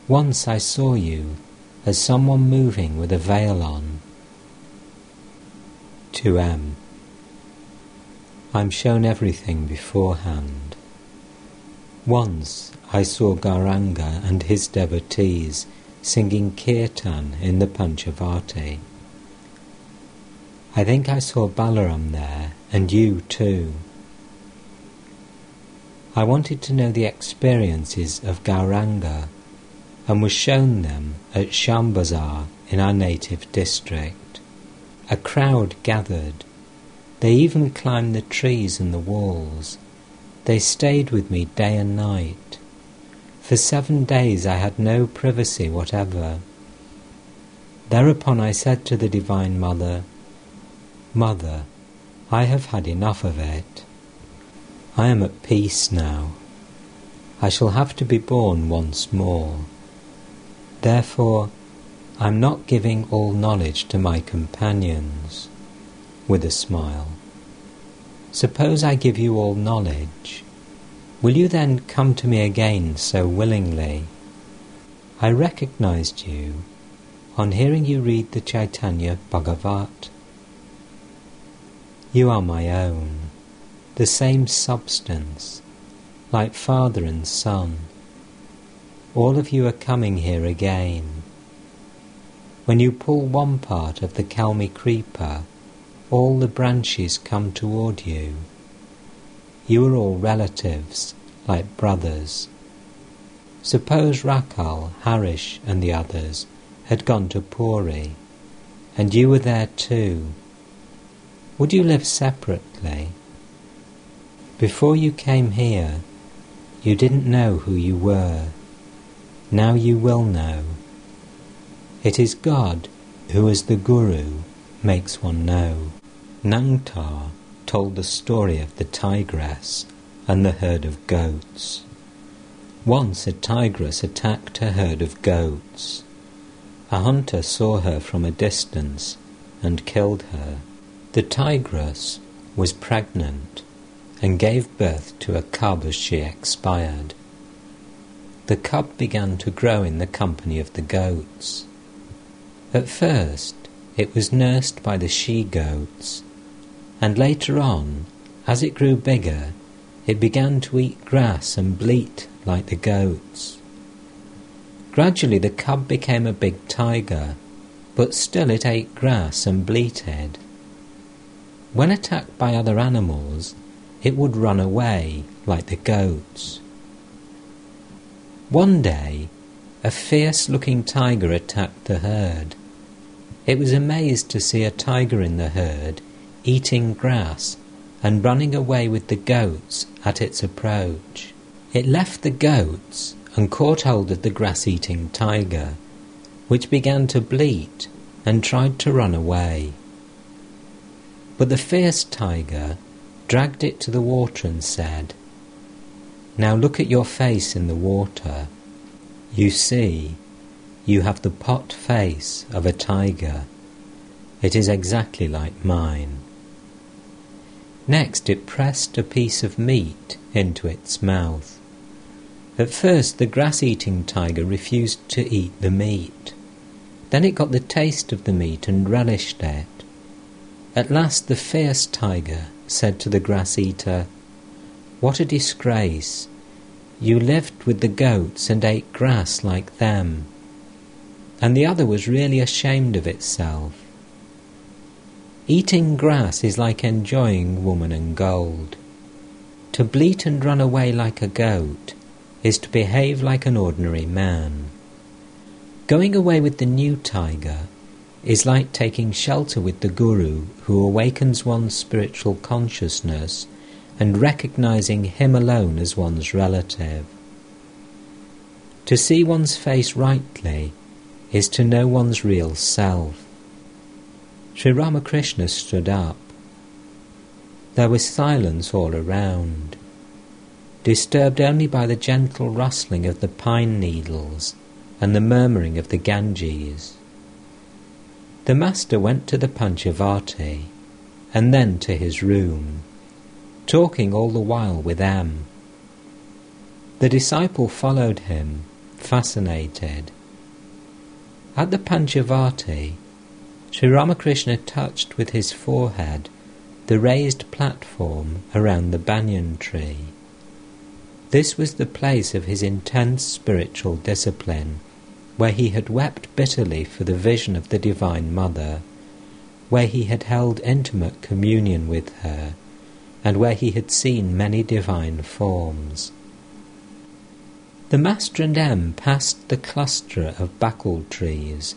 Once I saw you as someone moving with a veil on. To M. I'm shown everything beforehand. Once I saw Gauranga and his devotees singing kirtan in the Panchavati. I think I saw Balaram there, and you too. I wanted to know the experiences of Gauranga, and was shown them at Shyambazar in our native district. A crowd gathered. They even climbed the trees and the walls. They stayed with me day and night. For seven days I had no privacy whatever. Thereupon I said to the Divine Mother, Mother, I have had enough of it. I am at peace now. I shall have to be born once more. Therefore, I am not giving all knowledge to my companions. With a smile. Suppose I give you all knowledge. Will you then come to me again so willingly? I recognized you on hearing you read the Chaitanya Bhagavat. You are my own, the same substance, like father and son. All of you are coming here again. When you pull one part of the Kalmi creeper, all the branches come toward you. You are all relatives, like brothers. Suppose Rakhal, Harish, and the others had gone to Puri, and you were there too would you live separately? Before you came here, you didn't know who you were. Now you will know. It is God who, as the Guru, makes one know. Nangta told the story of the tigress and the herd of goats. Once a tigress attacked a herd of goats. A hunter saw her from a distance and killed her. The tigress was pregnant and gave birth to a cub as she expired. The cub began to grow in the company of the goats. At first, it was nursed by the she goats, and later on, as it grew bigger, it began to eat grass and bleat like the goats. Gradually, the cub became a big tiger, but still it ate grass and bleated. When attacked by other animals, it would run away like the goats. One day, a fierce looking tiger attacked the herd. It was amazed to see a tiger in the herd eating grass and running away with the goats at its approach. It left the goats and caught hold of the grass eating tiger, which began to bleat and tried to run away. But the fierce tiger dragged it to the water and said, Now look at your face in the water. You see, you have the pot face of a tiger. It is exactly like mine. Next, it pressed a piece of meat into its mouth. At first, the grass eating tiger refused to eat the meat. Then it got the taste of the meat and relished it. At last, the fierce tiger said to the grass eater, What a disgrace! You lived with the goats and ate grass like them. And the other was really ashamed of itself. Eating grass is like enjoying woman and gold. To bleat and run away like a goat is to behave like an ordinary man. Going away with the new tiger is like taking shelter with the Guru who awakens one's spiritual consciousness and recognizing him alone as one's relative. To see one's face rightly is to know one's real self. Sri Ramakrishna stood up. There was silence all around, disturbed only by the gentle rustling of the pine needles and the murmuring of the Ganges. The master went to the Panchavati and then to his room, talking all the while with M. The disciple followed him, fascinated. At the Panchavati, Sri Ramakrishna touched with his forehead the raised platform around the banyan tree. This was the place of his intense spiritual discipline, where he had wept bitterly for the vision of the Divine Mother, where he had held intimate communion with her, and where he had seen many divine forms. The Master and M passed the cluster of bakul trees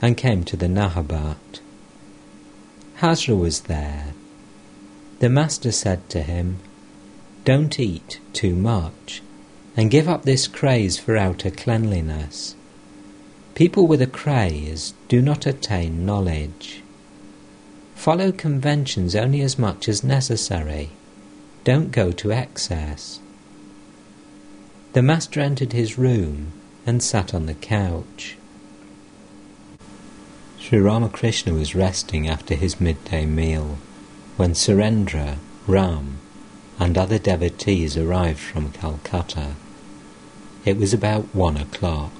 and came to the Nahabat. Hazra was there. The Master said to him, Don't eat too much, and give up this craze for outer cleanliness. People with a craze do not attain knowledge. Follow conventions only as much as necessary. Don't go to excess. The master entered his room and sat on the couch. Sri Ramakrishna was resting after his midday meal when Surendra, Ram, and other devotees arrived from Calcutta. It was about one o'clock.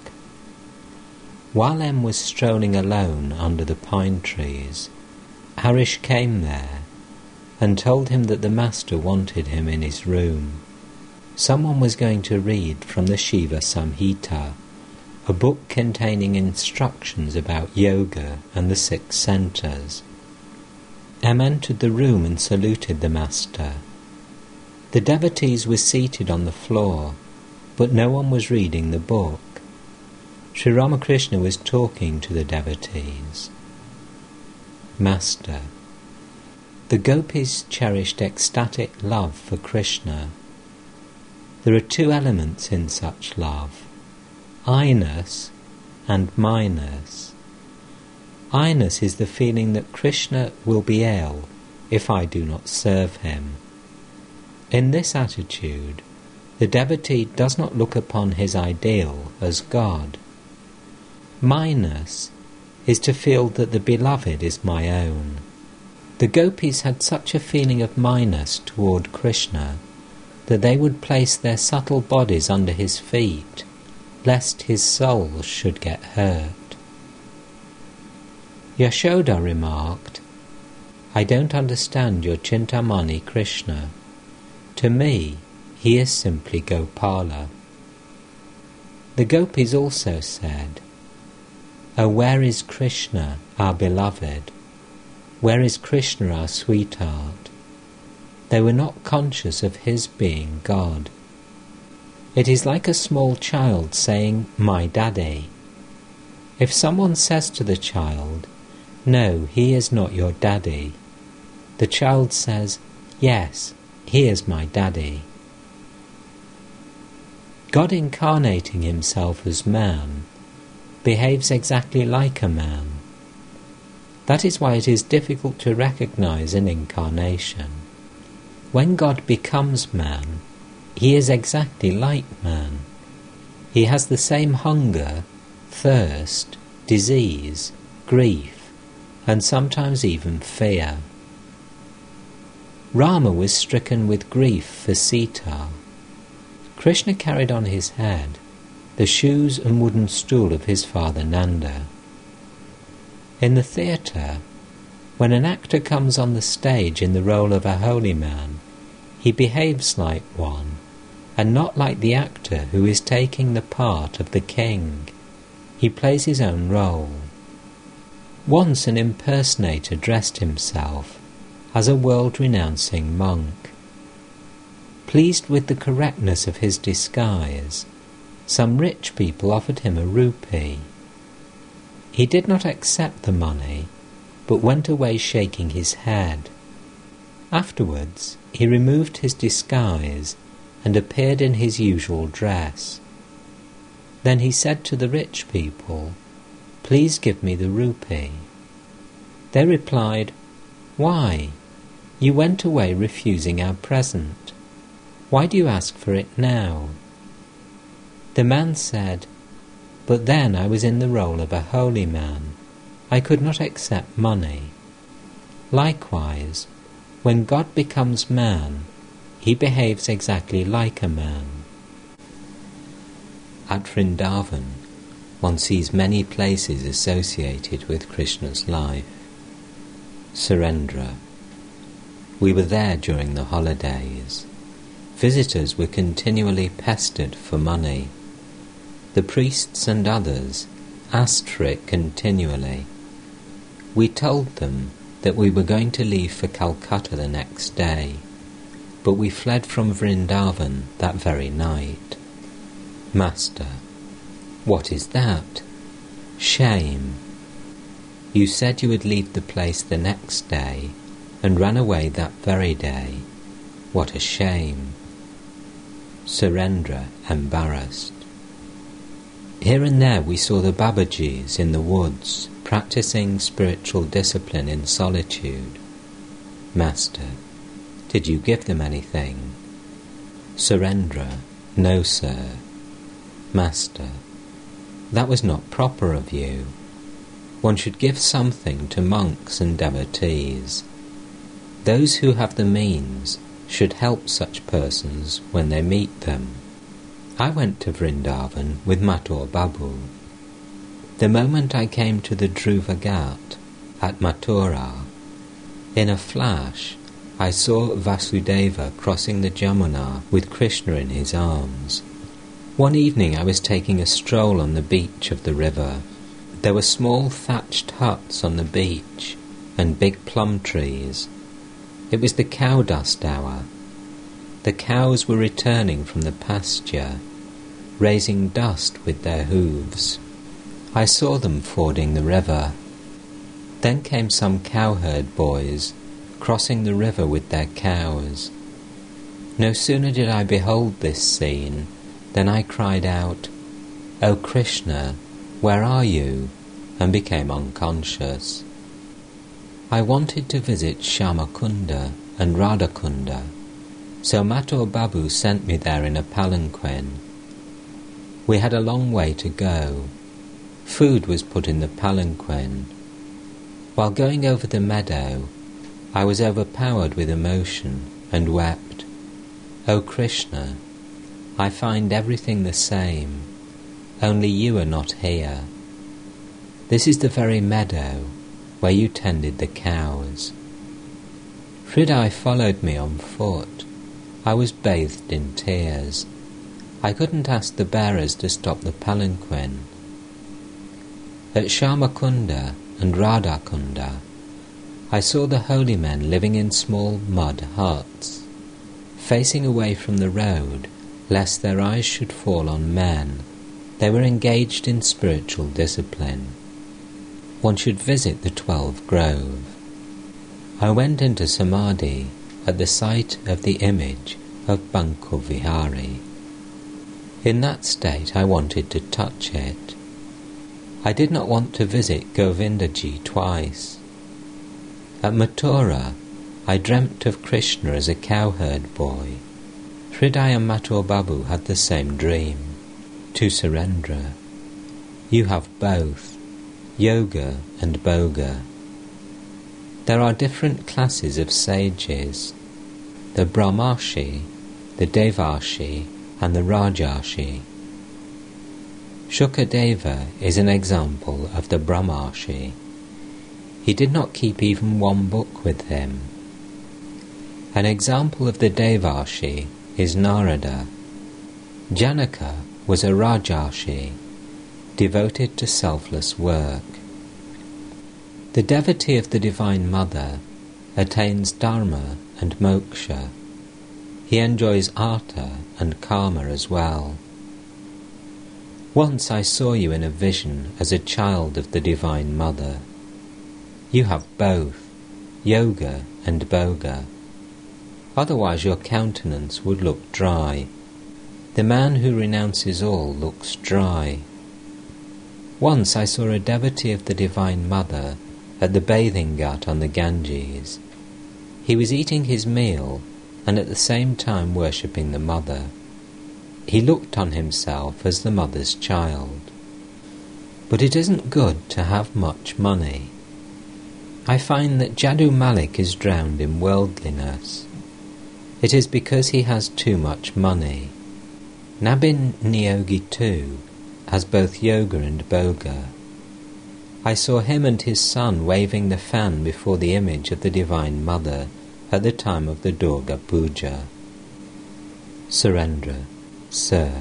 While M was strolling alone under the pine trees, Harish came there and told him that the master wanted him in his room. Someone was going to read from the Shiva Samhita a book containing instructions about yoga and the six centres. M entered the room and saluted the Master. The devotees were seated on the floor, but no one was reading the book. Sri Ramakrishna was talking to the devotees. Master, the gopis cherished ecstatic love for Krishna. There are two elements in such love I-ness and my-ness. I-ness is the feeling that Krishna will be ill if I do not serve him. In this attitude, the devotee does not look upon his ideal as God. My-ness is to feel that the beloved is my own. The gopis had such a feeling of my-ness toward Krishna that they would place their subtle bodies under his feet lest his soul should get hurt. Yashoda remarked, I don't understand your Chintamani Krishna. To me, he is simply Gopala. The gopis also said, Oh, where is Krishna, our beloved? Where is Krishna, our sweetheart? They were not conscious of his being God. It is like a small child saying, My daddy. If someone says to the child, No, he is not your daddy, the child says, Yes, he is my daddy. God incarnating himself as man behaves exactly like a man. That is why it is difficult to recognize an incarnation. When God becomes man, He is exactly like man. He has the same hunger, thirst, disease, grief, and sometimes even fear. Rama was stricken with grief for Sita. Krishna carried on his head the shoes and wooden stool of his father Nanda. In the theatre, when an actor comes on the stage in the role of a holy man, he behaves like one, and not like the actor who is taking the part of the king. He plays his own role. Once an impersonator dressed himself as a world renouncing monk. Pleased with the correctness of his disguise, some rich people offered him a rupee. He did not accept the money but went away shaking his head. Afterwards, he removed his disguise and appeared in his usual dress. Then he said to the rich people, Please give me the rupee. They replied, Why? You went away refusing our present. Why do you ask for it now? The man said, But then I was in the role of a holy man. I could not accept money. Likewise, when God becomes man, he behaves exactly like a man. At Vrindavan, one sees many places associated with Krishna's life. Surendra. We were there during the holidays. Visitors were continually pestered for money. The priests and others asked for it continually we told them that we were going to leave for Calcutta the next day, but we fled from Vrindavan that very night. Master, what is that? Shame. You said you would leave the place the next day and ran away that very day. What a shame. Surendra, embarrassed. Here and there we saw the Babajis in the woods practicing spiritual discipline in solitude. Master, did you give them anything? Surendra, no, sir. Master, that was not proper of you. One should give something to monks and devotees. Those who have the means should help such persons when they meet them. I went to Vrindavan with Mathur Babu the moment I came to the Dhruva Ghat at Mathura, in a flash I saw Vasudeva crossing the Jamuna with Krishna in his arms. One evening I was taking a stroll on the beach of the river. There were small thatched huts on the beach and big plum trees. It was the cow dust hour. The cows were returning from the pasture, raising dust with their hooves. I saw them fording the river. Then came some cowherd boys crossing the river with their cows. No sooner did I behold this scene than I cried out, O Krishna, where are you? and became unconscious. I wanted to visit Shyamakunda and Radhakunda, so Mathur Babu sent me there in a palanquin. We had a long way to go, Food was put in the palanquin. While going over the meadow, I was overpowered with emotion and wept. O Krishna, I find everything the same, only you are not here. This is the very meadow where you tended the cows. Hriday followed me on foot. I was bathed in tears. I couldn't ask the bearers to stop the palanquin. At Shyamakunda and Radhakunda, I saw the holy men living in small mud huts, facing away from the road, lest their eyes should fall on men. They were engaged in spiritual discipline. One should visit the Twelve Grove. I went into Samadhi at the sight of the image of Banko Vihari. In that state I wanted to touch it. I did not want to visit Govindaji twice. At Mathura, I dreamt of Krishna as a cowherd boy. Hridaya Mathur Babu had the same dream. To Surendra, you have both, yoga and bhoga. There are different classes of sages the Brahmarshi, the Devarshi, and the Rajarshi. Shukadeva is an example of the Brahmarshi. He did not keep even one book with him. An example of the Devarshi is Narada. Janaka was a Rajarshi, devoted to selfless work. The devotee of the Divine Mother attains Dharma and Moksha. He enjoys Artha and Kama as well. Once I saw you in a vision as a child of the Divine Mother. You have both, yoga and bhoga. Otherwise your countenance would look dry. The man who renounces all looks dry. Once I saw a devotee of the Divine Mother at the bathing ghat on the Ganges. He was eating his meal and at the same time worshipping the Mother. He looked on himself as the Mother's child. But it isn't good to have much money. I find that Jadu Malik is drowned in worldliness. It is because he has too much money. Nabin Niyogi too has both yoga and bhoga. I saw him and his son waving the fan before the image of the Divine Mother at the time of the Durga Puja. Surendra, Sir,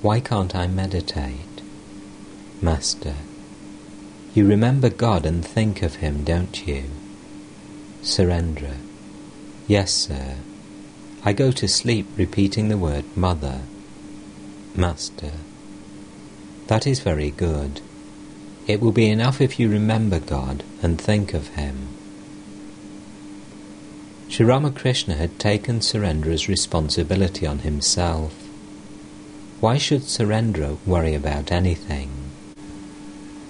why can't I meditate? Master, you remember God and think of Him, don't you? Surendra, yes, sir. I go to sleep repeating the word Mother. Master, that is very good. It will be enough if you remember God and think of Him. Sri Ramakrishna had taken Surendra's responsibility on himself. Why should Surendra worry about anything?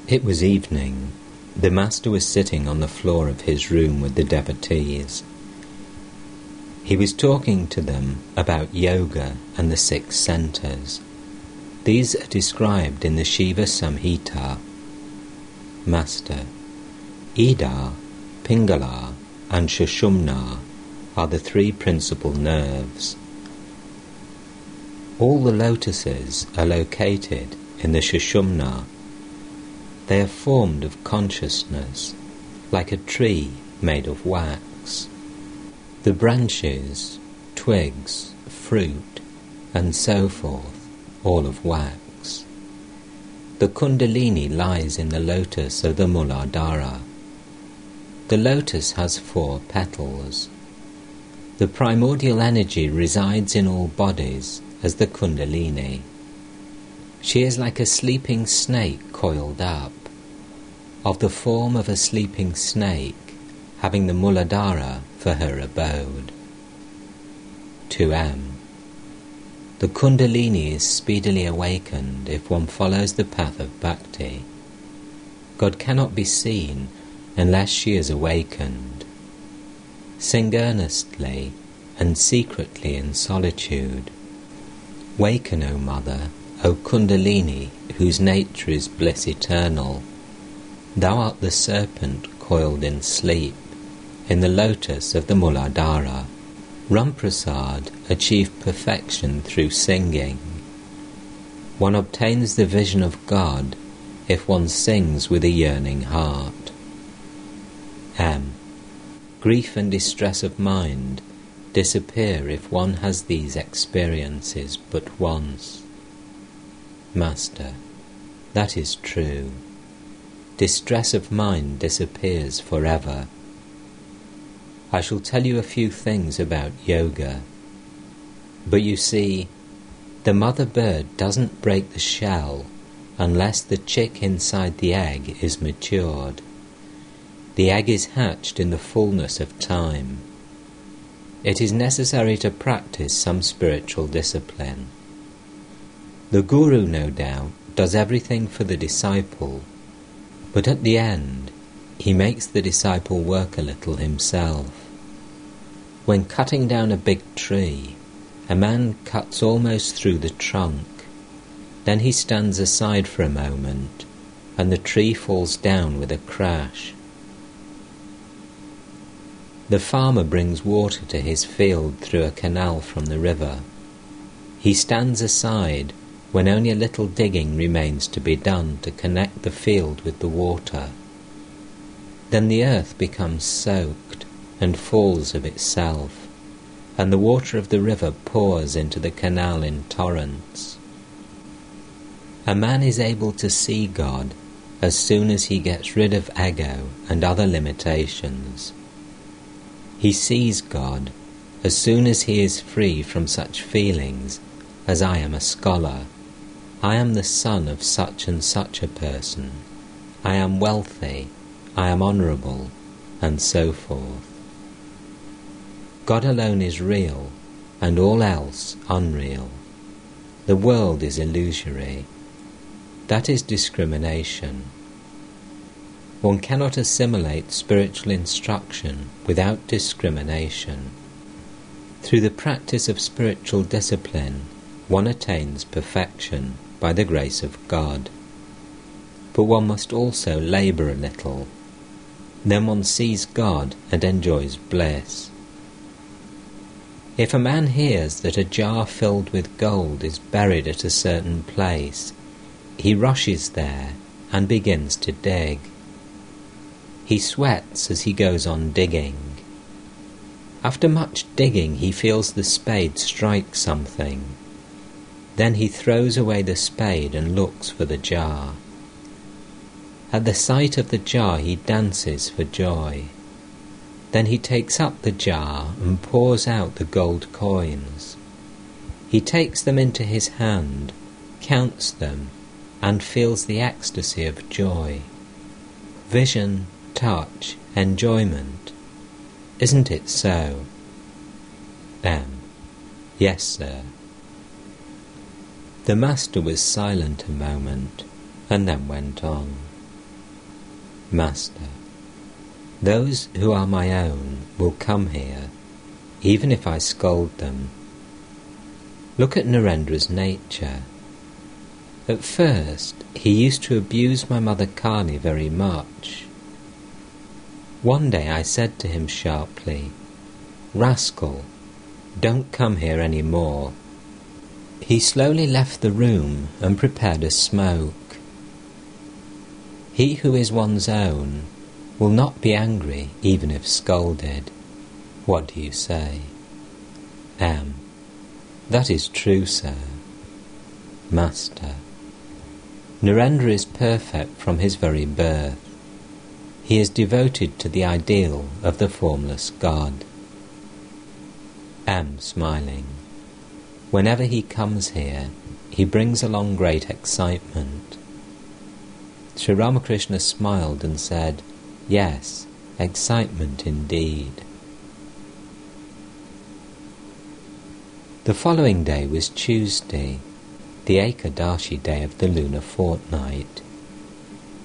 It was evening. The Master was sitting on the floor of his room with the devotees. He was talking to them about yoga and the six centers. These are described in the Shiva Samhita Master. Ida, Pingala, and Sushumna are the three principal nerves. All the lotuses are located in the Sushumna. They are formed of consciousness, like a tree made of wax. The branches, twigs, fruit, and so forth, all of wax. The Kundalini lies in the lotus of the Muladhara. The lotus has four petals. The primordial energy resides in all bodies as the Kundalini. She is like a sleeping snake coiled up, of the form of a sleeping snake, having the Muladhara for her abode. To M the Kundalini is speedily awakened if one follows the path of bhakti. God cannot be seen unless she is awakened. Sing earnestly and secretly in solitude. Waken, O Mother, O Kundalini, whose nature is bliss eternal. Thou art the serpent coiled in sleep, in the lotus of the Muladhara. Ramprasad achieved perfection through singing. One obtains the vision of God if one sings with a yearning heart. M. Grief and distress of mind disappear if one has these experiences but once. Master, that is true. Distress of mind disappears forever. I shall tell you a few things about yoga. But you see, the mother bird doesn't break the shell unless the chick inside the egg is matured. The egg is hatched in the fullness of time. It is necessary to practice some spiritual discipline. The Guru, no doubt, does everything for the disciple, but at the end, he makes the disciple work a little himself. When cutting down a big tree, a man cuts almost through the trunk. Then he stands aside for a moment, and the tree falls down with a crash. The farmer brings water to his field through a canal from the river. He stands aside when only a little digging remains to be done to connect the field with the water. Then the earth becomes soaked and falls of itself, and the water of the river pours into the canal in torrents. A man is able to see God as soon as he gets rid of ego and other limitations. He sees God as soon as he is free from such feelings as I am a scholar, I am the son of such and such a person, I am wealthy, I am honourable, and so forth. God alone is real, and all else unreal. The world is illusory. That is discrimination. One cannot assimilate spiritual instruction without discrimination. Through the practice of spiritual discipline, one attains perfection by the grace of God. But one must also labour a little. Then one sees God and enjoys bliss. If a man hears that a jar filled with gold is buried at a certain place, he rushes there and begins to dig. He sweats as he goes on digging. After much digging, he feels the spade strike something. Then he throws away the spade and looks for the jar. At the sight of the jar, he dances for joy. Then he takes up the jar and pours out the gold coins. He takes them into his hand, counts them, and feels the ecstasy of joy. Vision, touch, enjoyment. Isn't it so? M. Yes, sir. The master was silent a moment, and then went on. Master. Those who are my own will come here, even if I scold them. Look at Narendra's nature. At first, he used to abuse my mother Kali very much. One day I said to him sharply, Rascal, don't come here any more. He slowly left the room and prepared a smoke. He who is one's own will not be angry even if scolded. What do you say? M. That is true, sir. Master. Narendra is perfect from his very birth. He is devoted to the ideal of the formless God. M. Smiling. Whenever he comes here, he brings along great excitement. Sri Ramakrishna smiled and said, Yes, excitement indeed. The following day was Tuesday, the Ekadashi day of the lunar fortnight.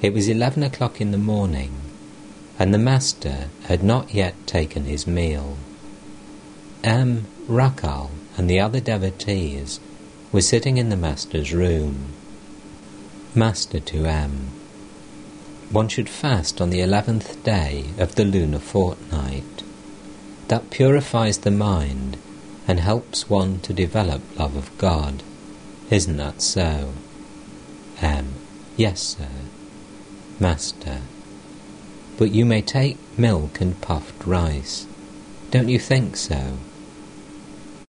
It was eleven o'clock in the morning, and the master had not yet taken his meal. M. Rakhal and the other devotees were sitting in the master's room. Master to M one should fast on the eleventh day of the lunar fortnight. That purifies the mind and helps one to develop love of God. Isn't that so? M. Yes, sir. Master. But you may take milk and puffed rice. Don't you think so?